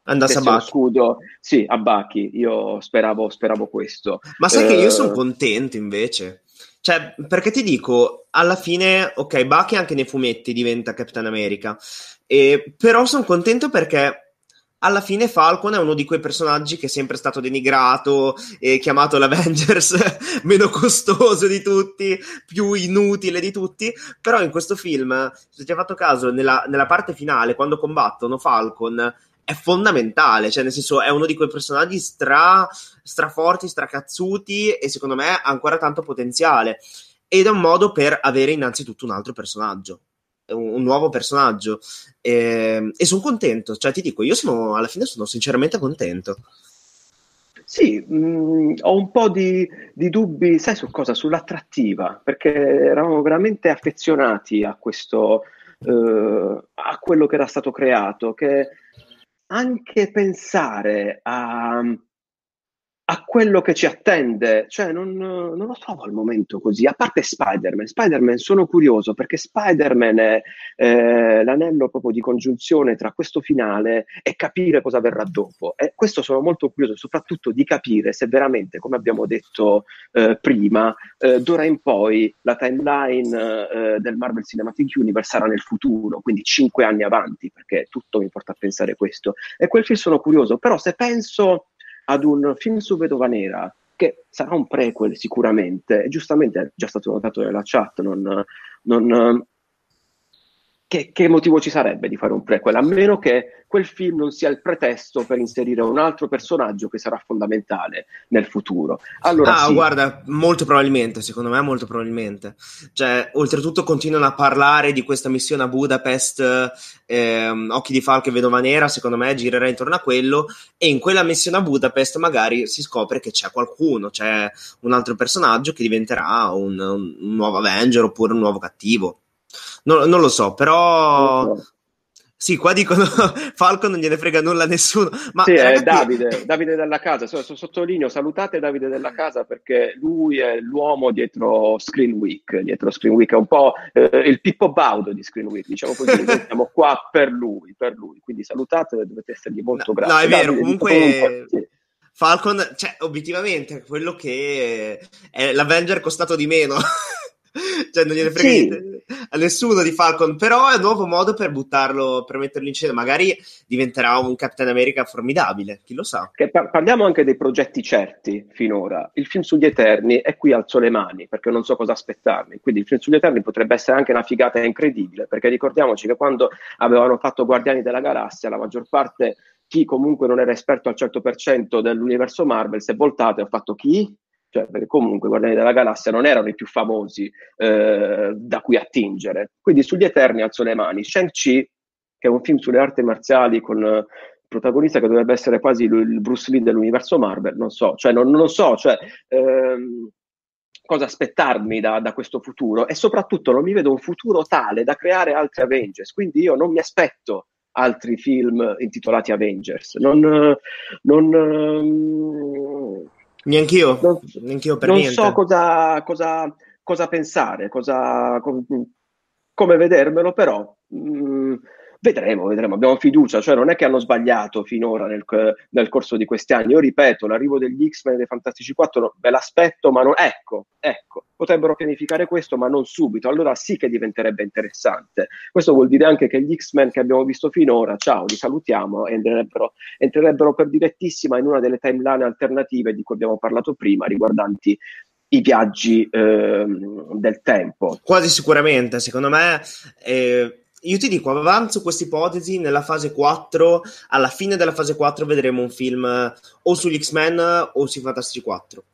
andasse a scudo, sì, a Bucky, io speravo, speravo questo. Ma sai eh, che io sono contento invece. Cioè, perché ti dico, alla fine, ok, Bucky anche nei fumetti diventa Captain America, e, però sono contento perché alla fine Falcon è uno di quei personaggi che è sempre stato denigrato e chiamato l'Avengers meno costoso di tutti, più inutile di tutti, però in questo film, se ti hai fatto caso, nella, nella parte finale, quando combattono Falcon, è fondamentale, cioè nel senso è uno di quei personaggi stra, straforti, stracazzuti e secondo me ha ancora tanto potenziale ed è un modo per avere innanzitutto un altro personaggio un, un nuovo personaggio e, ehm, e sono contento, cioè ti dico, io sono alla fine sono sinceramente contento. Sì, mh, mm, ho un po' di, di, dubbi, sai su cosa? Sull'attrattiva, perché eravamo veramente affezionati a questo, eh, a quello che era stato creato, che anche pensare a, a quello che ci attende, cioè non, non, lo trovo al momento così, a parte Spider-Man, Spider-Man sono curioso perché Spider-Man è eh, l'anello proprio di congiunzione tra questo finale e capire cosa verrà dopo. E questo sono molto curioso soprattutto di capire se veramente, come abbiamo detto eh, prima, eh, d'ora in poi la timeline eh, del Marvel Cinematic Universe sarà nel futuro, quindi cinque anni avanti, perché tutto mi porta a pensare questo. E quel film sono curioso, però se penso ad un film su Vedova Nera, che sarà un prequel sicuramente, giustamente è già stato notato nella chat, non, non, che, che, motivo ci sarebbe di fare un prequel? A meno che quel film non sia il pretesto per inserire un altro personaggio che sarà fondamentale nel futuro. Allora, ah, sì. guarda, molto probabilmente, secondo me molto probabilmente. Cioè, oltretutto continuano a parlare di questa missione a Budapest, ehm, Occhi di Falco e Vedova Nera, secondo me girerà intorno a quello, e in quella missione a Budapest magari si scopre che c'è qualcuno, c'è un altro personaggio che diventerà un, un nuovo Avenger oppure un nuovo cattivo. Non, non lo so, però. Sì, qua dicono Falco non gliene frega nulla a nessuno. Ma sì, ragazzi... è Davide, Davide della casa. So, so, sottolineo, salutate Davide della casa perché lui è l'uomo dietro Screen Week. Dietro Screen Week è un po' eh, il Pippo Baudo di Screen Week, diciamo così. Siamo qua per lui, per lui. Quindi salutate, dovete essergli molto no, grati. No, è vero, Davide, comunque. comunque sì. Falcon, cioè, obiettivamente, quello che è l'Avenger costato di meno. cioè non gliene frega Sì. niente a nessuno di Falcon, però è un nuovo modo per buttarlo, per metterlo in scena. Magari diventerà un Captain America formidabile, chi lo sa. Par- parliamo anche dei progetti certi finora. Il film sugli Eterni è qui alzo le mani perché non so cosa aspettarmi. Quindi il film sugli Eterni potrebbe essere anche una figata incredibile perché ricordiamoci che quando avevano fatto Guardiani della Galassia, la maggior parte chi comunque non era esperto al 100% dell'universo Marvel si è voltato e ha fatto chi? Cioè, perché comunque i Guardiani della Galassia non erano i più famosi eh, da cui attingere. Quindi sugli Eterni alzo le mani. Shang-Chi, che è un film sulle arti marziali con eh, il protagonista che dovrebbe essere quasi il Bruce Lee dell'universo Marvel, non so, cioè non, non lo so, cioè, ehm, cosa aspettarmi da, da questo futuro e soprattutto non mi vedo un futuro tale da creare altri Avengers, quindi io non mi aspetto altri film intitolati Avengers. Non, non, ehm, Neanch'io, non, neanch'io per non niente. so cosa, cosa, cosa pensare, cosa, com- come vedermelo, però mh, vedremo, vedremo, abbiamo fiducia, cioè non è che hanno sbagliato finora nel, nel corso di questi anni. Io ripeto, l'arrivo degli X-Men e dei Fantastici 4 no, ve l'aspetto, ma non, ecco, ecco, potrebbero pianificare questo, ma non subito, allora sì che diventerebbe interessante. Questo vuol dire anche che gli X-Men che abbiamo visto finora, ciao, li salutiamo, entrerebbero, entrerebbero per direttissima in una delle timeline alternative di cui abbiamo parlato prima, riguardanti i viaggi ehm, del tempo. Quasi sicuramente, secondo me. eh, io ti dico, avanzo questa ipotesi nella fase 4. Alla fine della fase 4 vedremo un film eh, o sugli X-Men o sui Fantastici 4.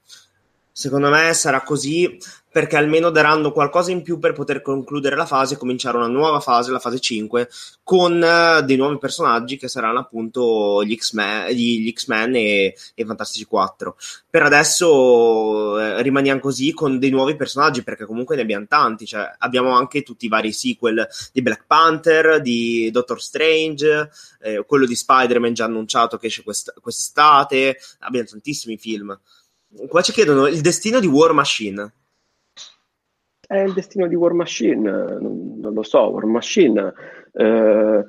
Secondo me sarà così perché almeno daranno qualcosa in più per poter concludere la fase e cominciare una nuova fase, la fase 5, con eh, dei nuovi personaggi che saranno appunto gli X-Men, gli, gli X-Men e, i Fantastici 4. Per adesso eh, rimaniamo così con dei nuovi personaggi perché comunque ne abbiamo tanti, cioè abbiamo anche tutti i vari sequel di Black Panther, di Doctor Strange, eh, quello di Spider-Man già annunciato che esce quest- quest'estate, abbiamo tantissimi film. Qua ci chiedono il destino di War Machine. È il destino di War Machine, non, non lo so, War Machine, eh,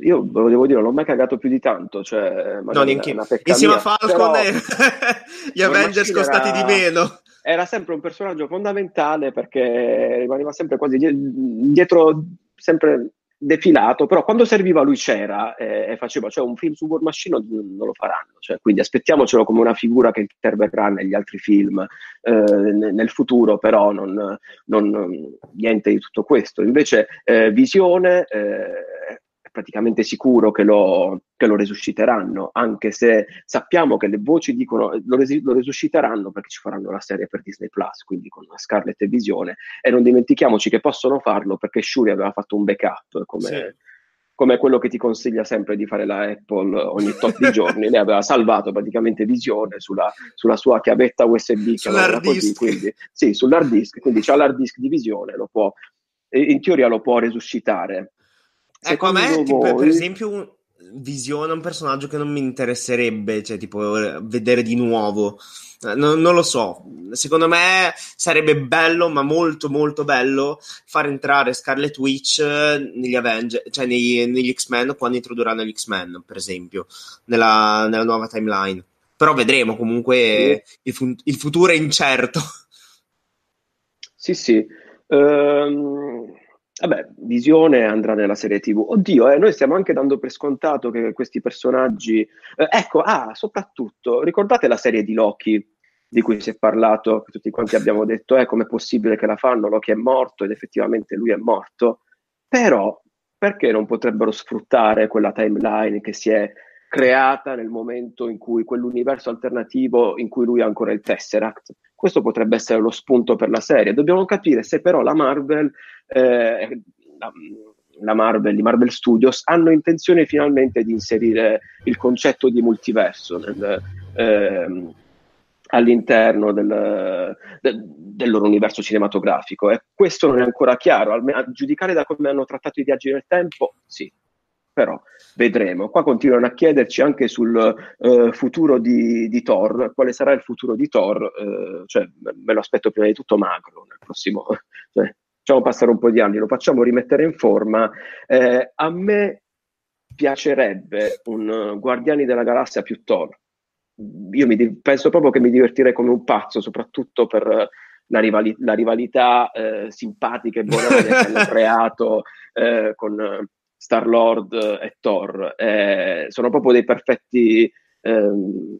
io ve lo devo dire, non l'ho mai cagato più di tanto, cioè, No, neanche insieme a Falcon però e gli War Avengers Machine costati era- di meno. era sempre un personaggio fondamentale perché rimaneva sempre quasi die- dietro, sempre defilato, però quando serviva lui c'era eh, e faceva, cioè un film su War Machine non, non lo faranno, cioè, quindi aspettiamocelo come una figura che interverrà negli altri film eh, ne- nel futuro, però non, non- niente di tutto questo. Invece eh, Visione eh, praticamente sicuro che lo, che lo resusciteranno, anche se sappiamo che le voci dicono lo, resi- lo resusciteranno perché ci faranno la serie per Disney Plus, quindi con Scarlett e Visione, e non dimentichiamoci che possono farlo perché Shuri aveva fatto un backup come, Sì. come quello che ti consiglia sempre di fare la Apple ogni tot di giorni, lei aveva salvato praticamente Visione sulla, sulla sua chiavetta USB, Sull'hard così, disk. quindi sì, sull'hard disk, quindi c'ha l'hard disk di Visione, lo può, in teoria lo può resuscitare. Ecco, a me, tipo, per voi- esempio, un- Visione un personaggio che non mi interesserebbe, cioè tipo vedere di nuovo. Eh, non, non, lo so, secondo me sarebbe bello, ma molto molto bello far entrare Scarlet Witch negli Avengers, cioè negli, negli X-Men quando introdurranno gli X-Men, per esempio, nella, nella nuova timeline. Però vedremo comunque sì. il, fu- il, futuro è incerto. Sì, sì. Um, vabbè, Visione andrà nella serie TV. Oddio, eh, noi stiamo anche dando per scontato che questi personaggi. Eh, ecco, ah, soprattutto, ricordate la serie di Loki di cui si è parlato, che tutti quanti abbiamo detto, eh, com'è possibile che la fanno? Loki è morto ed effettivamente lui è morto. Però, perché non potrebbero sfruttare quella timeline che si è creata nel momento in cui quell'universo alternativo in cui lui ha ancora il Tesseract? Questo potrebbe essere lo spunto per la serie. Dobbiamo capire se però la Marvel, eh, la, la Marvel, i Marvel Studios hanno intenzione finalmente di inserire il concetto di multiverso nel, eh, all'interno del, del, del, loro universo cinematografico. E questo non è ancora chiaro. a giudicare da come hanno trattato i viaggi nel tempo, sì, però vedremo. Qua continuano a chiederci anche sul uh, futuro di, di, Thor, quale sarà il futuro di Thor, uh, cioè me lo aspetto prima di tutto magro nel prossimo, cioè, facciamo passare un po' di anni, lo facciamo rimettere in forma. Eh, a me piacerebbe un Guardiani della Galassia più Thor. Io mi, penso proprio che mi divertirei come un pazzo, soprattutto per la, rivali- la rivalità eh, simpatica e buona che hanno creato eh, con Star-Lord e Thor. Eh, sono proprio dei perfetti... Eh,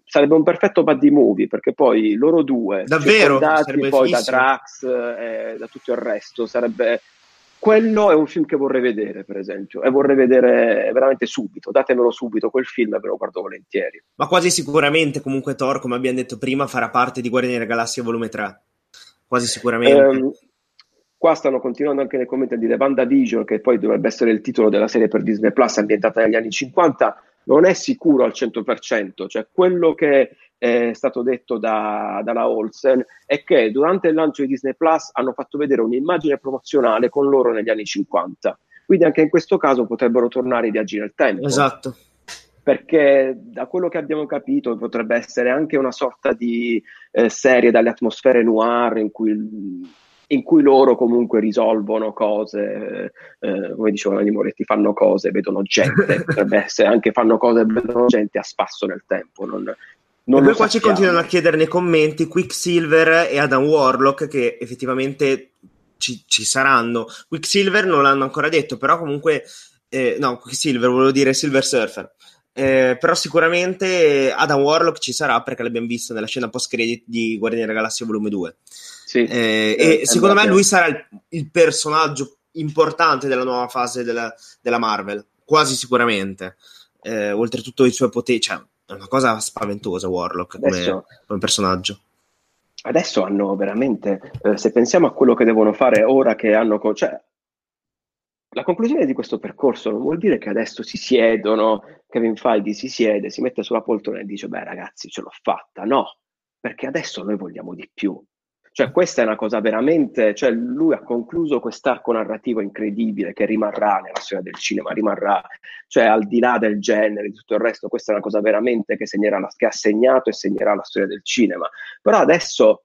sarebbe un perfetto buddy movie perché poi loro due davvero poi finissimo. da Drax e da tutto il resto sarebbe quello è un film che vorrei vedere, per esempio, e vorrei vedere veramente subito. Datemelo subito quel film e ve lo guardo volentieri. Ma quasi sicuramente, comunque, Thor, come abbiamo detto prima, farà parte di Guardiani della Galassia Volume 3. Quasi sicuramente. Um, Qua stanno continuando anche nei commenti a dire WandaVision, che poi dovrebbe essere il titolo della serie per Disney Plus ambientata negli anni 50, non è sicuro al 100%, cioè quello che è stato detto da, dalla Olsen è che durante il lancio di Disney Plus hanno fatto vedere un'immagine promozionale con loro negli anni 50. Quindi anche in questo caso potrebbero tornare i viaggi nel tempo. Esatto. Perché da quello che abbiamo capito potrebbe essere anche una sorta di eh, serie dalle atmosfere noir in cui in cui loro comunque risolvono cose, eh, come dicevano i Moretti, fanno cose, vedono gente, potrebbe essere anche fanno cose, vedono gente a spasso nel tempo. Non, non e poi qua ci continuano a chiedere nei commenti Quicksilver e Adam Warlock che effettivamente ci, ci saranno. Quicksilver non l'hanno ancora detto, però comunque, eh, no, Quicksilver volevo dire Silver Surfer. Eh, però sicuramente Adam Warlock ci sarà perché l'abbiamo visto nella scena post credit di Guardiani della Galassia volume 2 sì, eh, e secondo me lui sarà il, il, personaggio importante della nuova fase della, della Marvel, quasi sicuramente. Eh, oltretutto i suoi poteri, cioè, è una cosa spaventosa Warlock Adesso, come, come personaggio. Adesso hanno veramente, eh, se pensiamo a quello che devono fare ora che hanno, cioè, la conclusione di questo percorso non vuol dire che adesso si siedono, Kevin Feige si siede, si mette sulla poltrona e dice, beh ragazzi, ce l'ho fatta. No, perché adesso noi vogliamo di più. Cioè, questa è una cosa veramente. Cioè, lui ha concluso quest'arco narrativo incredibile che rimarrà nella storia del cinema, rimarrà, cioè, al di là del genere, di tutto il resto, questa è una cosa veramente che, la, che ha segnato e segnerà la storia del cinema. Però adesso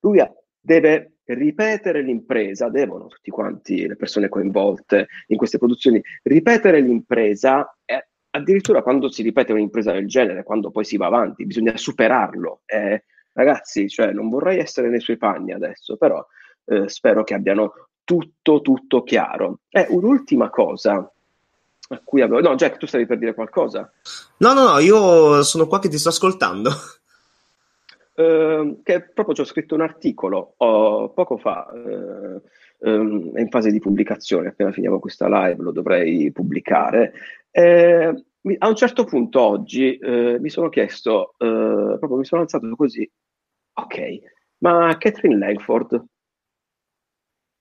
lui ha, deve ripetere l'impresa, devono tutti quanti le persone coinvolte in queste produzioni ripetere l'impresa. Eh, addirittura quando si ripete un'impresa del genere, quando poi si va avanti, bisogna superarlo. Eh, ragazzi, cioè, non vorrei essere nei suoi panni adesso, però eh, spero che abbiano tutto, tutto chiaro. E un'ultima cosa a cui avevo... No, Jack, tu stavi per dire qualcosa? No, no, no, io sono qua che ti sto ascoltando. Uh, che proprio ci ho scritto un articolo oh, poco fa, uh, um, è in fase di pubblicazione, appena finiamo questa live lo dovrei pubblicare. Eh, a un certo punto oggi eh, mi sono chiesto, eh, proprio mi sono alzato così, ok, ma Catherine Langford,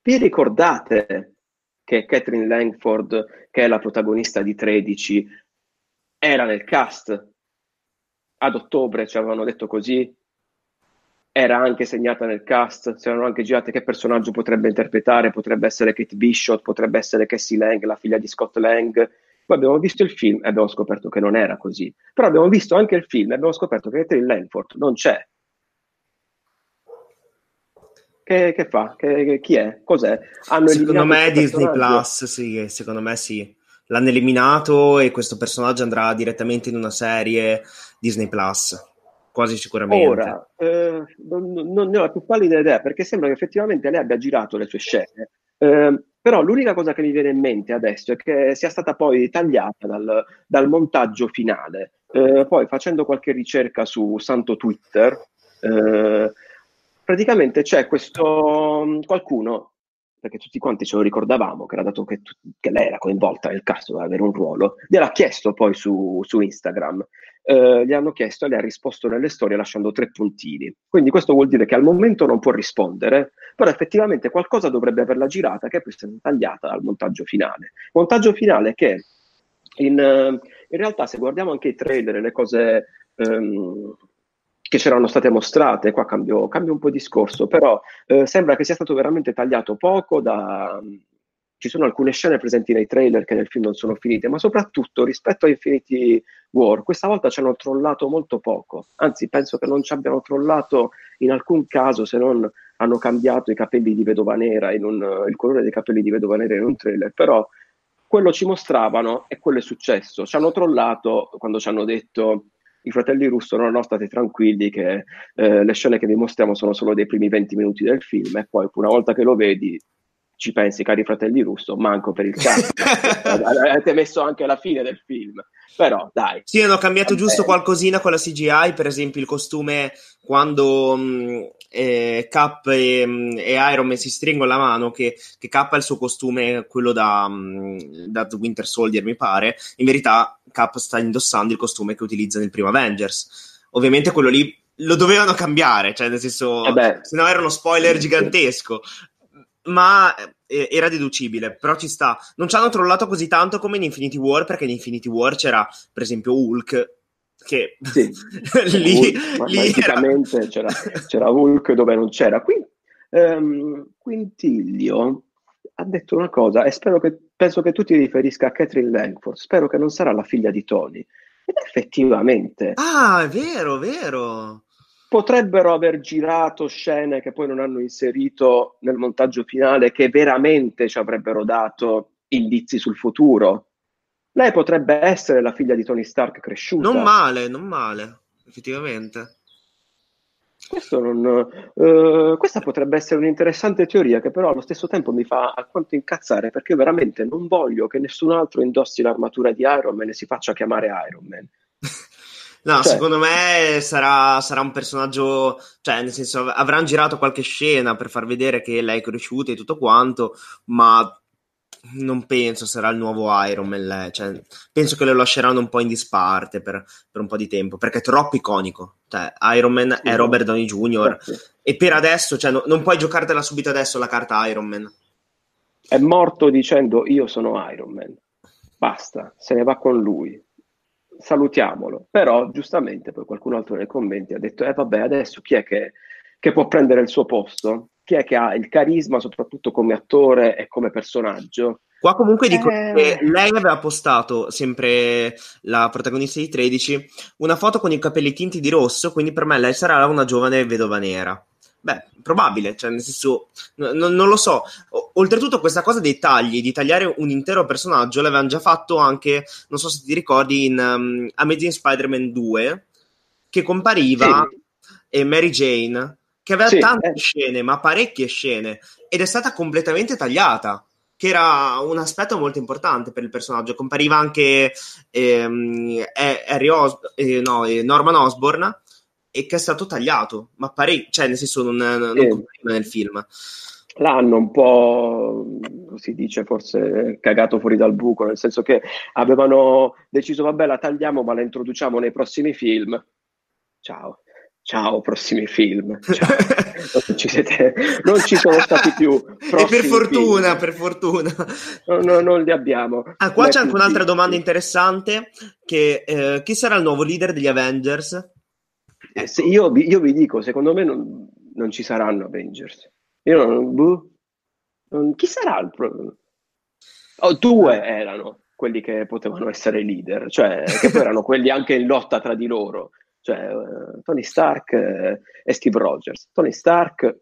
vi ricordate che Catherine Langford, che è la protagonista di 13, era nel cast? Ad ottobre ci avevano detto così, era anche segnata nel cast, si erano anche girate che personaggio potrebbe interpretare, potrebbe essere Kate Bishop, potrebbe essere Cassie Lang, la figlia di Scott Lang, Poi abbiamo visto il film e abbiamo scoperto che non era così. Però abbiamo visto anche il film e abbiamo scoperto che Catherine Langford non c'è. Che, che fa? Che, che, chi è? Cos'è? Hanno secondo me Disney Plus, sì, secondo me sì. L'hanno eliminato e questo personaggio andrà direttamente in una serie Disney Plus quasi sicuramente. Ora, eh, non, non, ne ho la più pallida idea perché sembra che effettivamente lei abbia girato le sue scene, eh, però l'unica cosa che mi viene in mente adesso è che sia stata poi tagliata dal, dal montaggio finale. Eh, poi facendo qualche ricerca su santo Twitter, eh, praticamente c'è questo qualcuno perché tutti quanti ce lo ricordavamo, che era dato che, che lei era coinvolta nel caso, doveva avere un ruolo, gliel'ha chiesto poi su, su Instagram eh, gli hanno chiesto e lei ha risposto nelle storie lasciando tre puntini. Quindi questo vuol dire che al momento non può rispondere, però effettivamente qualcosa dovrebbe averla girata che poi è stata tagliata dal montaggio finale. Montaggio finale che in, eh, in realtà se guardiamo anche i trailer e le cose... Um, che c'erano state mostrate, qua cambio, cambio un po' di discorso, però eh, sembra che sia stato veramente tagliato poco da, ci sono alcune scene presenti nei trailer che nel film non sono finite, ma soprattutto rispetto a Infinity War, questa volta ci hanno trollato molto poco. Anzi, penso che non ci abbiano trollato in alcun caso se non hanno cambiato i capelli di Vedova Nera, un, il colore dei capelli di Vedova Nera in un trailer, però quello ci mostravano e quello è successo. Ci hanno trollato quando ci hanno detto i fratelli Russo no, no, state tranquilli che eh, le scene che vi mostriamo sono solo dei primi 20 minuti del film e poi una volta che lo vedi ci pensi, cari fratelli russo, manco per il caso. Avete messo anche la fine del film. Però, dai. Sì, hanno cambiato giusto qualcosina con la CGI, per esempio il costume quando mh, mm, eh, Cap e, mm, e, Iron Man si stringono la mano, che, che Cap ha il suo costume, quello da, mh, mm, da Winter Soldier, mi pare. In verità, Cap sta indossando il costume che utilizza nel primo Avengers. Ovviamente quello lì lo dovevano cambiare, cioè nel senso, eh se no era uno spoiler gigantesco ma eh, era deducibile, però ci sta. Non ci hanno trollato così tanto come in Infinity War, perché in Infinity War c'era, per esempio, Hulk, che sì, lì, Hulk, lì era... c'era, c'era, Hulk dove non c'era. Qui, um, Quintiglio ha detto una cosa e spero che, penso che tu ti riferisca a Catherine Langford, spero che non sarà la figlia di Tony. Ed effettivamente... Ah, è vero, vero potrebbero aver girato scene che poi non hanno inserito nel montaggio finale che veramente ci avrebbero dato indizi sul futuro. Lei potrebbe essere la figlia di Tony Stark cresciuta. Non male, non male, effettivamente. Non, uh, questa potrebbe essere un'interessante teoria che però allo stesso tempo mi fa alquanto incazzare perché veramente non voglio che nessun altro indossi l'armatura di Iron Man e si faccia chiamare Iron Man. No, cioè, secondo me sarà, sarà, un personaggio, cioè nel senso avranno girato qualche scena per far vedere che lei è cresciuta e tutto quanto, ma non penso sarà il nuovo Iron Man. Cioè, penso che lo lasceranno un po' in disparte per, per, un po' di tempo perché è troppo iconico. Cioè, Iron Man sì, è Robert Downey Jr. Sì. e per adesso cioè, no, non puoi giocartela subito adesso la carta Iron Man. È morto dicendo io sono Iron Man. Basta, se ne va con lui salutiamolo. Però giustamente poi qualcun altro nei commenti ha detto, eh vabbè, adesso chi è che, che può prendere il suo posto? Chi è che ha il carisma soprattutto come attore e come personaggio? Qua comunque dico eh... che lei aveva postato, sempre la protagonista di 13, una foto con i capelli tinti di rosso, quindi per me lei sarà una giovane vedova nera. Beh, probabile, cioè nel senso, n- non lo so. O- oltretutto questa cosa dei tagli, di tagliare un intero personaggio, l'avevano già fatto anche, non so se ti ricordi, in um, Amazing Spider-Man 2, che compariva sì. e Mary Jane, che aveva sì, tante eh. scene, ma parecchie scene, ed è stata completamente tagliata che era un aspetto molto importante per il personaggio. Compariva anche ehm, Harry Os- eh, no, eh, Norman Osborn e che è stato tagliato, ma parecchio, cioè nel senso non, non eh, nel film. L'hanno un po', si dice, forse cagato fuori dal buco, nel senso che avevano deciso, vabbè, la tagliamo, ma la introduciamo nei prossimi film. Ciao. Ciao, prossimi film. Ciao. non, ci siete, non ci sono stati più. E per fortuna, film. per fortuna. No, no, non li abbiamo. Ah, qua c'è anche un'altra domanda interessante: che, eh, chi sarà il nuovo leader degli Avengers? Ecco. Io, io, vi dico, secondo me non, non ci saranno Avengers. Io non, buh, non, chi sarà il problema? Oh, due erano. quelli che potevano essere leader, cioè che poi erano quelli anche in lotta tra di loro, cioè uh, Tony Stark uh, e Steve Rogers. Tony Stark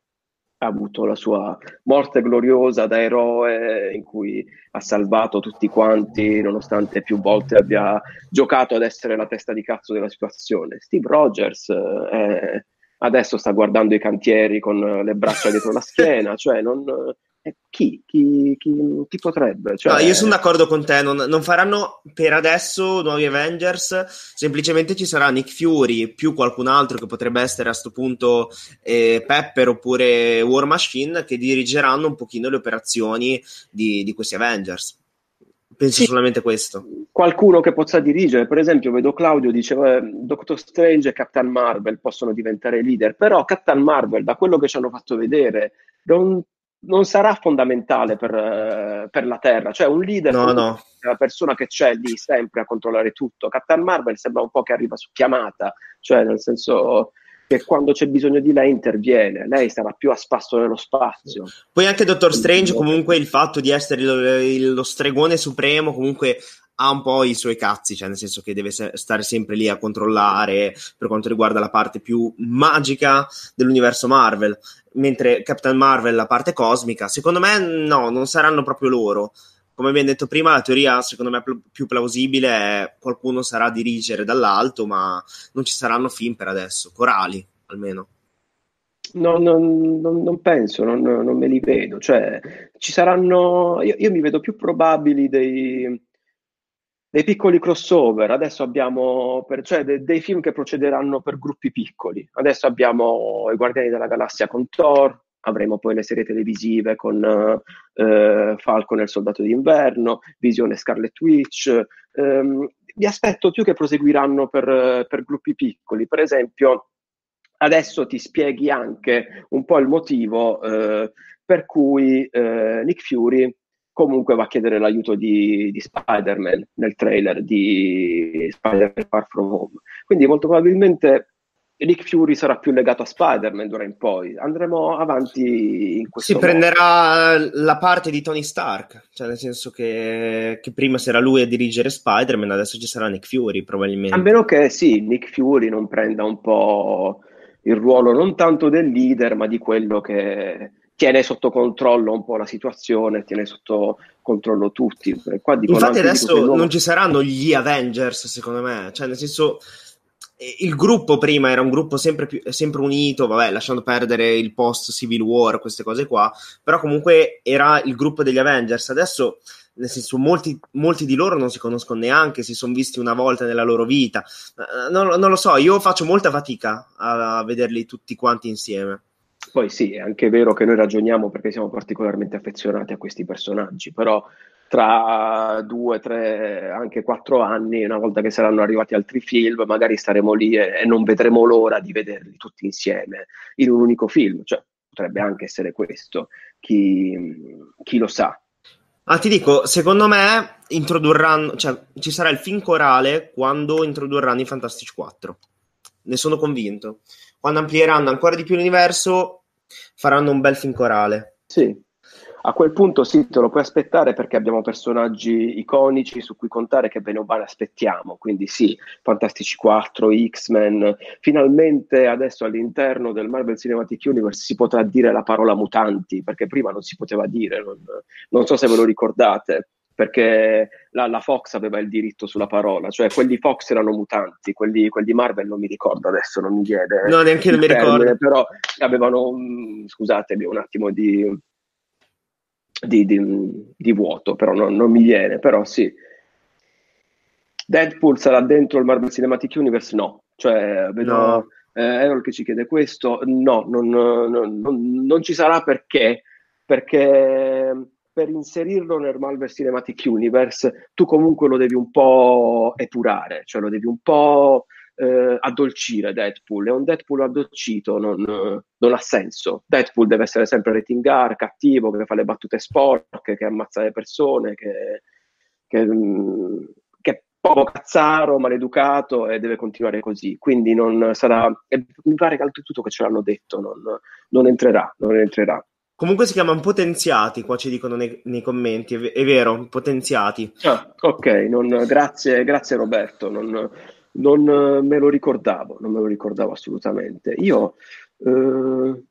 ha avuto la sua morte gloriosa da eroe in cui ha salvato tutti quanti nonostante più volte abbia giocato ad essere la testa di cazzo della situazione. Steve Rogers uh, adesso sta guardando i cantieri con le braccia dietro la schiena, cioè non eh, chi? Chi, chi, chi, potrebbe? Cioè... No, io sono d'accordo con te, non, non, faranno per adesso nuovi Avengers, semplicemente ci sarà Nick Fury più qualcun altro che potrebbe essere a questo punto eh, Pepper oppure War Machine che dirigeranno un pochino le operazioni di, di questi Avengers. Penso sì. solamente questo. Qualcuno che possa dirigere, per esempio, vedo Claudio diceva eh, Doctor Strange e Captain Marvel possono diventare leader, però Captain Marvel, da quello che ci hanno fatto vedere, non non sarà fondamentale per, uh, per, la Terra, cioè un leader no, no. è una persona che c'è lì sempre a controllare tutto. Captain Marvel sembra un po' che arriva su chiamata, cioè nel senso che quando c'è bisogno di lei interviene, lei sarà più a spasso nello spazio. Poi anche Doctor Strange, comunque il fatto di essere lo, lo stregone supremo, comunque ha un po' i suoi cazzi, cioè nel senso che deve stare sempre lì a controllare per quanto riguarda la parte più magica dell'universo Marvel mentre Captain Marvel, la parte cosmica, secondo me no, non saranno proprio loro. Come abbiamo detto prima, la teoria secondo me pl- più plausibile è qualcuno sarà a dirigere dall'alto, ma non ci saranno film per adesso, corali almeno. No, non, non, non, penso, non, non, me li vedo. Cioè, ci saranno. Io, io mi vedo più probabili dei, dei piccoli crossover. Adesso abbiamo per, cioè, de, dei film che procederanno per gruppi piccoli. Adesso abbiamo I Guardiani della Galassia con Thor, avremo poi le serie televisive con uh, Falcon e il Soldato d'Inverno, Visione Scarlet Witch. Um, vi aspetto più che proseguiranno per, per gruppi piccoli. Per esempio, adesso ti spieghi anche un po' il motivo uh, per cui uh, Nick Fury comunque va a chiedere l'aiuto di, di Spider-Man nel trailer di Spider-Man Far From Home. Quindi molto probabilmente Nick Fury sarà più legato a Spider-Man d'ora in poi. Andremo avanti in questo Si modo. prenderà la parte di Tony Stark, cioè nel senso che, che, prima era lui a dirigere Spider-Man, adesso ci sarà Nick Fury probabilmente. A meno che sì, Nick Fury non prenda un po' il ruolo non tanto del leader, ma di quello che tiene sotto controllo un po' la situazione, tiene sotto controllo tutti. Infatti adesso non ci saranno gli Avengers, secondo me, cioè nel senso il gruppo prima era un gruppo sempre, più, sempre unito, vabbè, lasciando perdere il post Civil War, queste cose qua, però comunque era il gruppo degli Avengers. Adesso, nel senso, molti, molti di loro non si conoscono neanche, si sono visti una volta nella loro vita. Non, non lo so, io faccio molta fatica a vederli tutti quanti insieme. Poi sì, è anche vero che noi ragioniamo perché siamo particolarmente affezionati a questi personaggi, però tra due, tre, anche quattro anni, una volta che saranno arrivati altri film, magari staremo lì e, e non vedremo l'ora di vederli tutti insieme in un unico film. Cioè, potrebbe anche essere questo, chi, chi lo sa. Ah, ti dico, secondo me introdurranno, cioè ci sarà il film corale quando introdurranno i Fantastici 4. Ne sono convinto quando amplieranno ancora di più l'universo, faranno un bel film corale. Sì, a quel punto sì, te lo puoi aspettare perché abbiamo personaggi iconici su cui contare che bene o male aspettiamo. Quindi sì, Fantastici 4, X-Men. Finalmente adesso all'interno del Marvel Cinematic Universe si potrà dire la parola mutanti, perché prima non si poteva dire, non, non so se ve lo ricordate perché la, la, Fox aveva il diritto sulla parola, cioè quelli Fox erano mutanti, quelli, quelli Marvel non mi ricordo adesso, non mi viene. No, neanche non mi ricordo. Però avevano, scusatemi, un attimo di, di, di, di vuoto, però non, non, mi viene, però sì. Deadpool sarà dentro il Marvel Cinematic Universe? No, cioè vedo no. eh, Errol che ci chiede questo, no, non, non, non ci sarà perché, perché per inserirlo nel Marvel Cinematic Universe, tu comunque lo devi un po' epurare, cioè lo devi un po' eh, addolcire Deadpool. E un Deadpool addolcito non, non, ha senso. Deadpool deve essere sempre rating R, cattivo, che fa le battute sporche, che ammazza le persone, che, che, mm, che è poco cazzaro, maleducato e deve continuare così. Quindi non sarà. mi pare che oltretutto che ce l'hanno detto, non, non entrerà, non entrerà. Comunque si chiamano potenziati, qua ci dicono nei, nei commenti, è, vero, potenziati. Ah, ok, non, grazie, grazie Roberto, non, non, me lo ricordavo, non me lo ricordavo assolutamente. Io eh,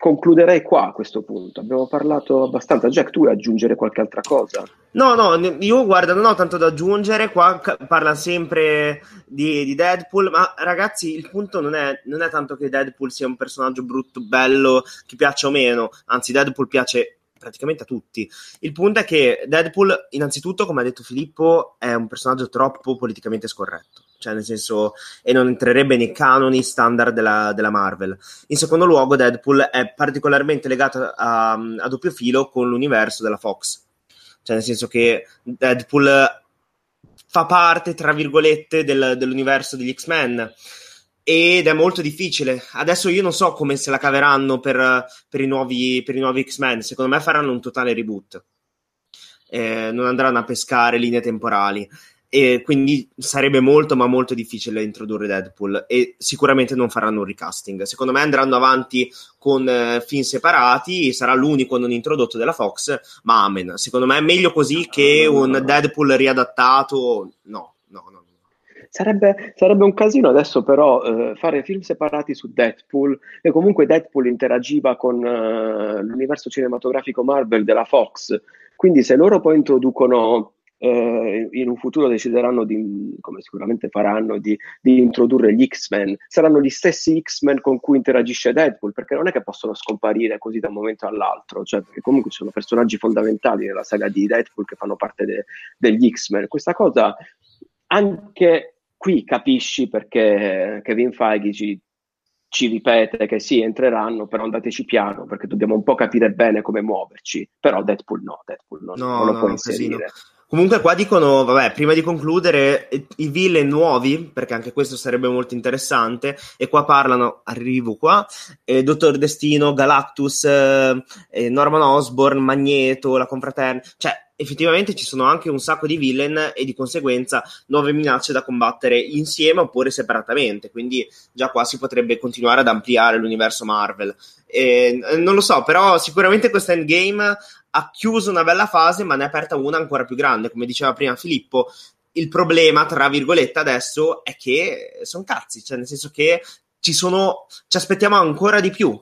concluderei qua a questo punto. Abbiamo parlato abbastanza. Jack, tu vuoi aggiungere qualche altra cosa? No, no, io guarda, non ho tanto da aggiungere. Qua parla sempre di, di, Deadpool, ma ragazzi, il punto non è, non è tanto che Deadpool sia un personaggio brutto, bello, che piaccia o meno. Anzi, Deadpool piace praticamente a tutti. Il punto è che Deadpool, innanzitutto, come ha detto Filippo, è un personaggio troppo politicamente scorretto cioè nel senso, e non entrerebbe nei canoni standard della, della Marvel. In secondo luogo, Deadpool è particolarmente legato a, a, doppio filo con l'universo della Fox, cioè nel senso che Deadpool fa parte, tra virgolette, del, dell'universo degli X-Men ed è molto difficile. Adesso io non so come se la caveranno per, per, i, nuovi, per i nuovi X-Men, secondo me faranno un totale reboot. Eh, non andranno a pescare linee temporali. E quindi sarebbe molto ma molto difficile introdurre Deadpool. E sicuramente non faranno un recasting. Secondo me andranno avanti con eh, film separati. Sarà l'unico non introdotto della Fox ma amen. Secondo me è meglio così che un Deadpool riadattato no Sarebbe, sarebbe, un casino adesso però eh, fare film separati su Deadpool e comunque Deadpool interagiva con eh, l'universo cinematografico Marvel della Fox quindi se loro poi introducono eh, in un futuro decideranno di, come sicuramente faranno, di, di, introdurre gli X-Men, saranno gli stessi X-Men con cui interagisce Deadpool, perché non è che possono scomparire così da un momento all'altro, cioè perché comunque ci sono personaggi fondamentali nella saga di Deadpool che fanno parte de, degli X-Men. Questa cosa anche qui capisci perché Kevin Feige ci, ci ripete che sì, entreranno, però andateci piano perché dobbiamo un po' capire bene come muoverci. Però Deadpool no, Deadpool non, no, non lo no, può inserire. Casino. Comunque qua dicono, vabbè, prima di concludere, i villain nuovi, perché anche questo sarebbe molto interessante, e qua parlano, arrivo qua, eh, Dottor Destino, Galactus, eh, Norman Osborn, Magneto, la confraterna, cioè effettivamente ci sono anche un sacco di villain e di conseguenza nuove minacce da combattere insieme oppure separatamente, quindi già qua si potrebbe continuare ad ampliare l'universo Marvel. E, non lo so, però sicuramente questo endgame ha chiuso una bella fase, ma ne ha aperta una ancora più grande. Come diceva prima Filippo, il problema, tra virgolette, adesso è che sono cazzi, cioè nel senso che ci sono, ci aspettiamo ancora di più.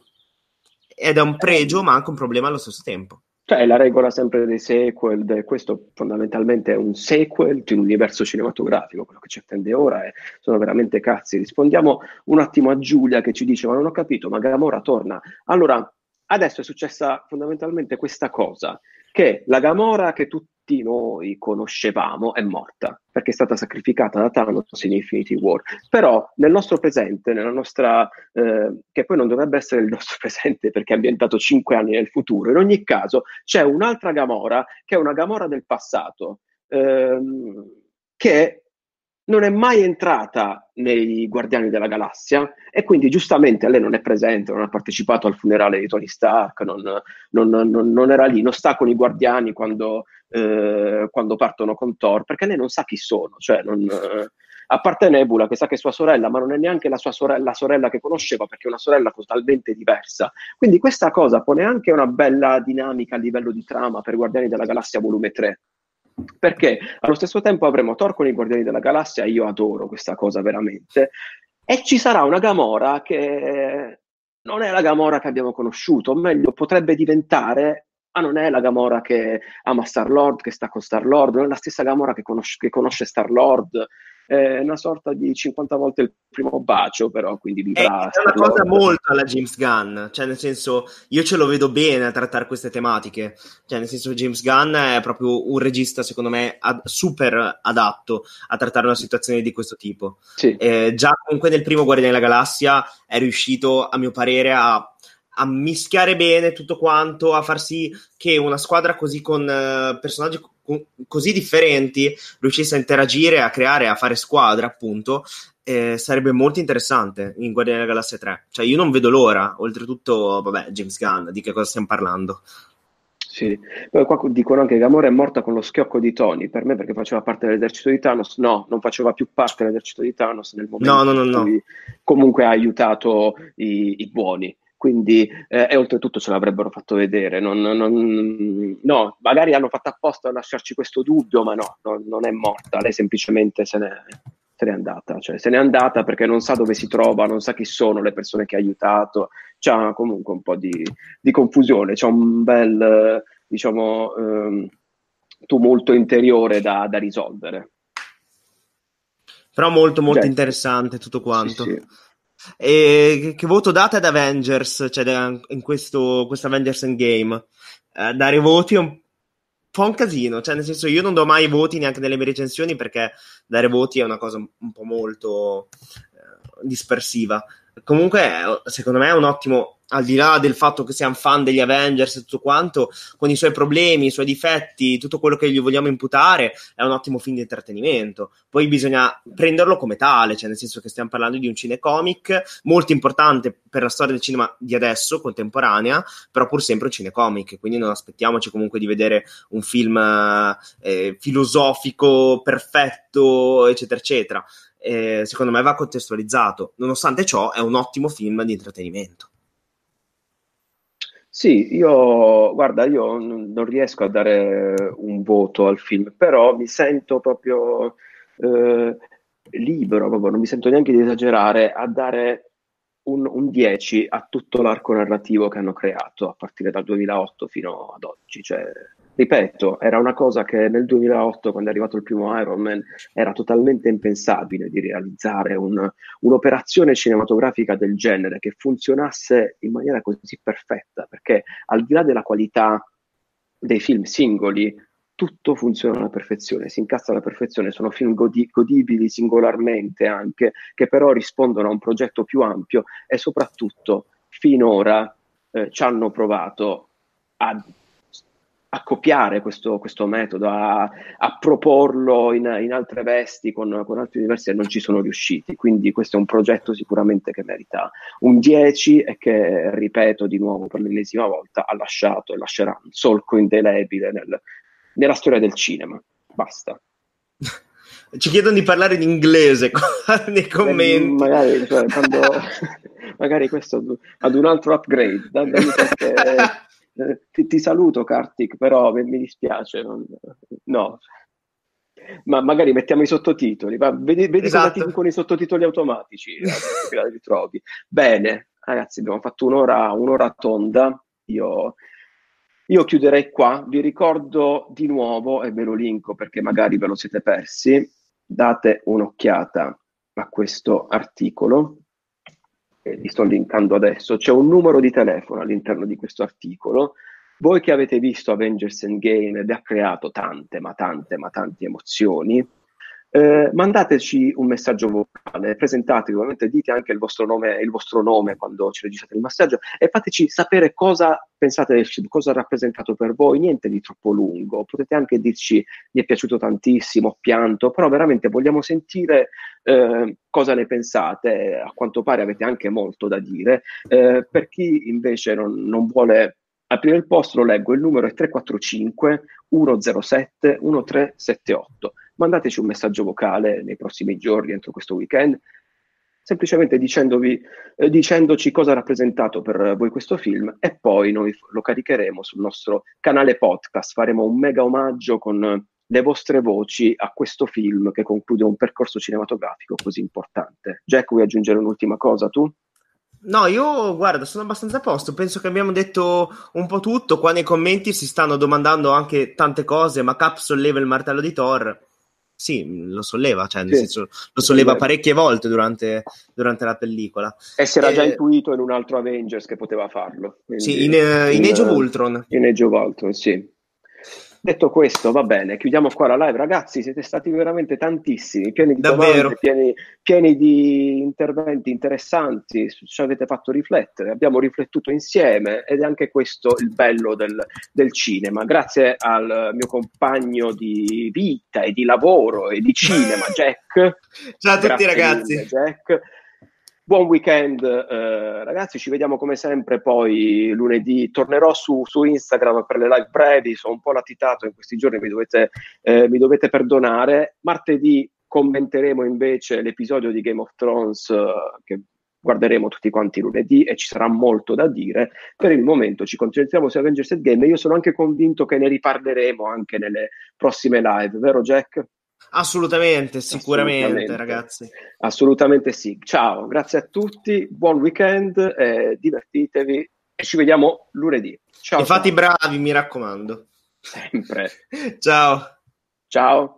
Ed è un pregio, ma anche un problema allo stesso tempo. Cioè, la regola sempre dei sequel, de, questo fondamentalmente è un sequel di un universo cinematografico, quello che ci attende ora è, sono veramente cazzi. Rispondiamo un attimo a Giulia che ci dice, ma non ho capito, ma Gamora torna. Allora, adesso è successa fondamentalmente questa cosa, che la Gamora che tutti noi conoscevamo è morta, perché è stata sacrificata da Thanos in Infinity War. Però nel nostro presente, nella nostra, eh, che poi non dovrebbe essere il nostro presente perché è ambientato cinque anni nel futuro, in ogni caso c'è un'altra Gamora che è una Gamora del passato, ehm, che non è mai entrata nei Guardiani della Galassia e quindi giustamente lei non è presente, non ha partecipato al funerale di Tony Stark, non, non, non, non era lì, non sta con i Guardiani quando, eh, quando, partono con Thor, perché lei non sa chi sono, cioè eh, a parte Nebula che sa che è sua sorella, ma non è neanche la sua sorella, la sorella che conosceva perché è una sorella totalmente diversa. Quindi questa cosa pone anche una bella dinamica a livello di trama per Guardiani della Galassia volume 3 perché allo stesso tempo avremo Thor con i Guardiani della Galassia, io adoro questa cosa veramente, e ci sarà una Gamora che non è la Gamora che abbiamo conosciuto, o meglio, potrebbe diventare, ma non è la Gamora che ama Star-Lord, che sta con Star-Lord, non è la stessa Gamora che conosce, che conosce Star-Lord, è una sorta di 50 volte il primo bacio, però quindi vivrà. È, una cosa molto alla James Gunn, cioè nel senso io ce lo vedo bene a trattare queste tematiche, cioè nel senso James Gunn è proprio un regista secondo me ad, super adatto a trattare una situazione di questo tipo. Sì. Eh, già comunque nel primo Guardiani della Galassia è riuscito a mio parere a a mischiare bene tutto quanto, a far sì che una squadra così con uh, personaggi così differenti riuscisse a interagire, a creare, a fare squadra, appunto, eh, sarebbe molto interessante in Guardiani della Galassia 3. Cioè, io non vedo l'ora. Oltretutto, vabbè, James Gunn, di che cosa stiamo parlando? Sì, poi qua dicono anche che Gamora è morta con lo schiocco di Tony, per me perché faceva parte dell'esercito di Thanos, no, non faceva più parte dell'esercito di Thanos nel momento no, no, no, in cui comunque ha aiutato i, i buoni quindi eh, e oltretutto ce l'avrebbero fatto vedere. Non, non, no, magari hanno fatto apposta a lasciarci questo dubbio, ma no, no non è morta, lei semplicemente se n'è, se n'è andata, cioè se n'è andata perché non sa dove si trova, non sa chi sono le persone che ha aiutato, c'è comunque un po' di, di confusione, c'è un bel, diciamo, ehm, tumulto interiore da, da risolvere. Però molto molto cioè, interessante tutto quanto. Sì, sì. E che voto date ad Avengers, cioè in questo, questo Avengers Endgame? Eh, dare voti è un po' un casino, cioè nel senso io non do mai voti neanche nelle mie recensioni perché dare voti è una cosa un po' molto eh, dispersiva. Comunque, secondo me è un ottimo al di là del fatto che sia un fan degli Avengers e tutto quanto, con i suoi problemi, i suoi difetti, tutto quello che gli vogliamo imputare, è un ottimo film di intrattenimento. Poi bisogna prenderlo come tale, cioè nel senso che stiamo parlando di un cinecomic molto importante per la storia del cinema di adesso, contemporanea, però pur sempre un cinecomic, quindi non aspettiamoci comunque di vedere un film eh, filosofico perfetto, eccetera, eccetera. Eh, secondo me va contestualizzato. Nonostante ciò, è un ottimo film di intrattenimento. Sì, io guarda, io non riesco a dare un voto al film, però mi sento proprio eh, libero, proprio, non mi sento neanche di esagerare, a dare un, un 10 a tutto l'arco narrativo che hanno creato a partire dal 2008 fino ad oggi. Cioè, ripeto, era una cosa che nel 2008, quando è arrivato il primo Iron Man, era totalmente impensabile di realizzare un, un'operazione cinematografica del genere che funzionasse in maniera così perfetta, perché al di là della qualità dei film singoli, tutto funziona alla perfezione, si incassa alla perfezione, sono film godi- godibili singolarmente anche, che però rispondono a un progetto più ampio e soprattutto finora eh, ci hanno provato a a copiare questo, questo metodo, a, a proporlo in, in, altre vesti con, con, altri universi e non ci sono riusciti. Quindi questo è un progetto sicuramente che merita un 10 e che, ripeto di nuovo per l'ennesima volta, ha lasciato e lascerà un solco indelebile nel, nella storia del cinema. Basta. Ci chiedono di parlare in inglese nei commenti. Magari, cioè, quando, magari questo ad un altro upgrade. Da, da, perché, eh, ti, ti, saluto Kartik, però mi dispiace, non, no. Ma magari mettiamo i sottotitoli, va, vedi, vedi esatto. cosa ti dicono i sottotitoli automatici, eh, li trovi. Bene, ragazzi, abbiamo fatto un'ora, un'ora tonda, io, io chiuderei qua, vi ricordo di nuovo, e ve lo linko perché magari ve lo siete persi, date un'occhiata a questo articolo che vi sto linkando adesso, c'è un numero di telefono all'interno di questo articolo. Voi che avete visto Avengers Endgame ed ha creato tante, ma tante, ma tante emozioni, eh, mandateci un messaggio vocale, presentatevi, ovviamente dite anche il vostro, nome, il vostro nome quando ci registrate il messaggio e fateci sapere cosa pensate del film, cosa ha rappresentato per voi, niente di troppo lungo, potete anche dirci mi è piaciuto tantissimo, pianto, però veramente vogliamo sentire eh, cosa ne pensate, a quanto pare avete anche molto da dire, eh, per chi invece non, non vuole aprire il post lo leggo, il numero è 345 107 1378 mandateci un messaggio vocale nei prossimi giorni, entro questo weekend, semplicemente dicendovi, eh, dicendoci cosa ha rappresentato per voi questo film e poi noi lo caricheremo sul nostro canale podcast, faremo un mega omaggio con le vostre voci a questo film che conclude un percorso cinematografico così importante. Jack, vuoi aggiungere un'ultima cosa tu? No, io guarda, sono abbastanza a posto. Penso che abbiamo detto un po' tutto. Qua nei commenti si stanno domandando anche tante cose. Ma Cap solleva il martello di Thor. Sì, lo solleva, cioè nel sì. senso lo solleva parecchie volte durante, durante, la pellicola. E si era eh, già intuito in un altro Avengers che poteva farlo. Sì, in, uh, in, in Age of Ultron. In Age of Ultron, sì. Detto questo, va bene, chiudiamo qua la live. Ragazzi, siete stati veramente tantissimi, pieni di Davvero? domande, pieni, pieni, di interventi interessanti, ci avete fatto riflettere, abbiamo riflettuto insieme ed è anche questo il bello del, del cinema. Grazie al mio compagno di vita e di lavoro e di cinema, Jack. Ciao a tutti ragazzi. Mille, Jack Buon weekend eh, ragazzi, ci vediamo come sempre poi lunedì. Tornerò su, su, Instagram per le live brevi, sono un po' latitato in questi giorni, mi dovete, eh, mi dovete perdonare. Martedì commenteremo invece l'episodio di Game of Thrones eh, che guarderemo tutti quanti lunedì e ci sarà molto da dire. Per il momento ci concentriamo su Avengers Endgame e io sono anche convinto che ne riparleremo anche nelle prossime live, vero Jack? Assolutamente, sicuramente, Assolutamente. ragazzi. Assolutamente sì. Ciao, grazie a tutti, buon weekend, eh, divertitevi e ci vediamo lunedì. Ciao. E fate bravi, mi raccomando. Sempre. ciao. Ciao.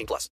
18 plus.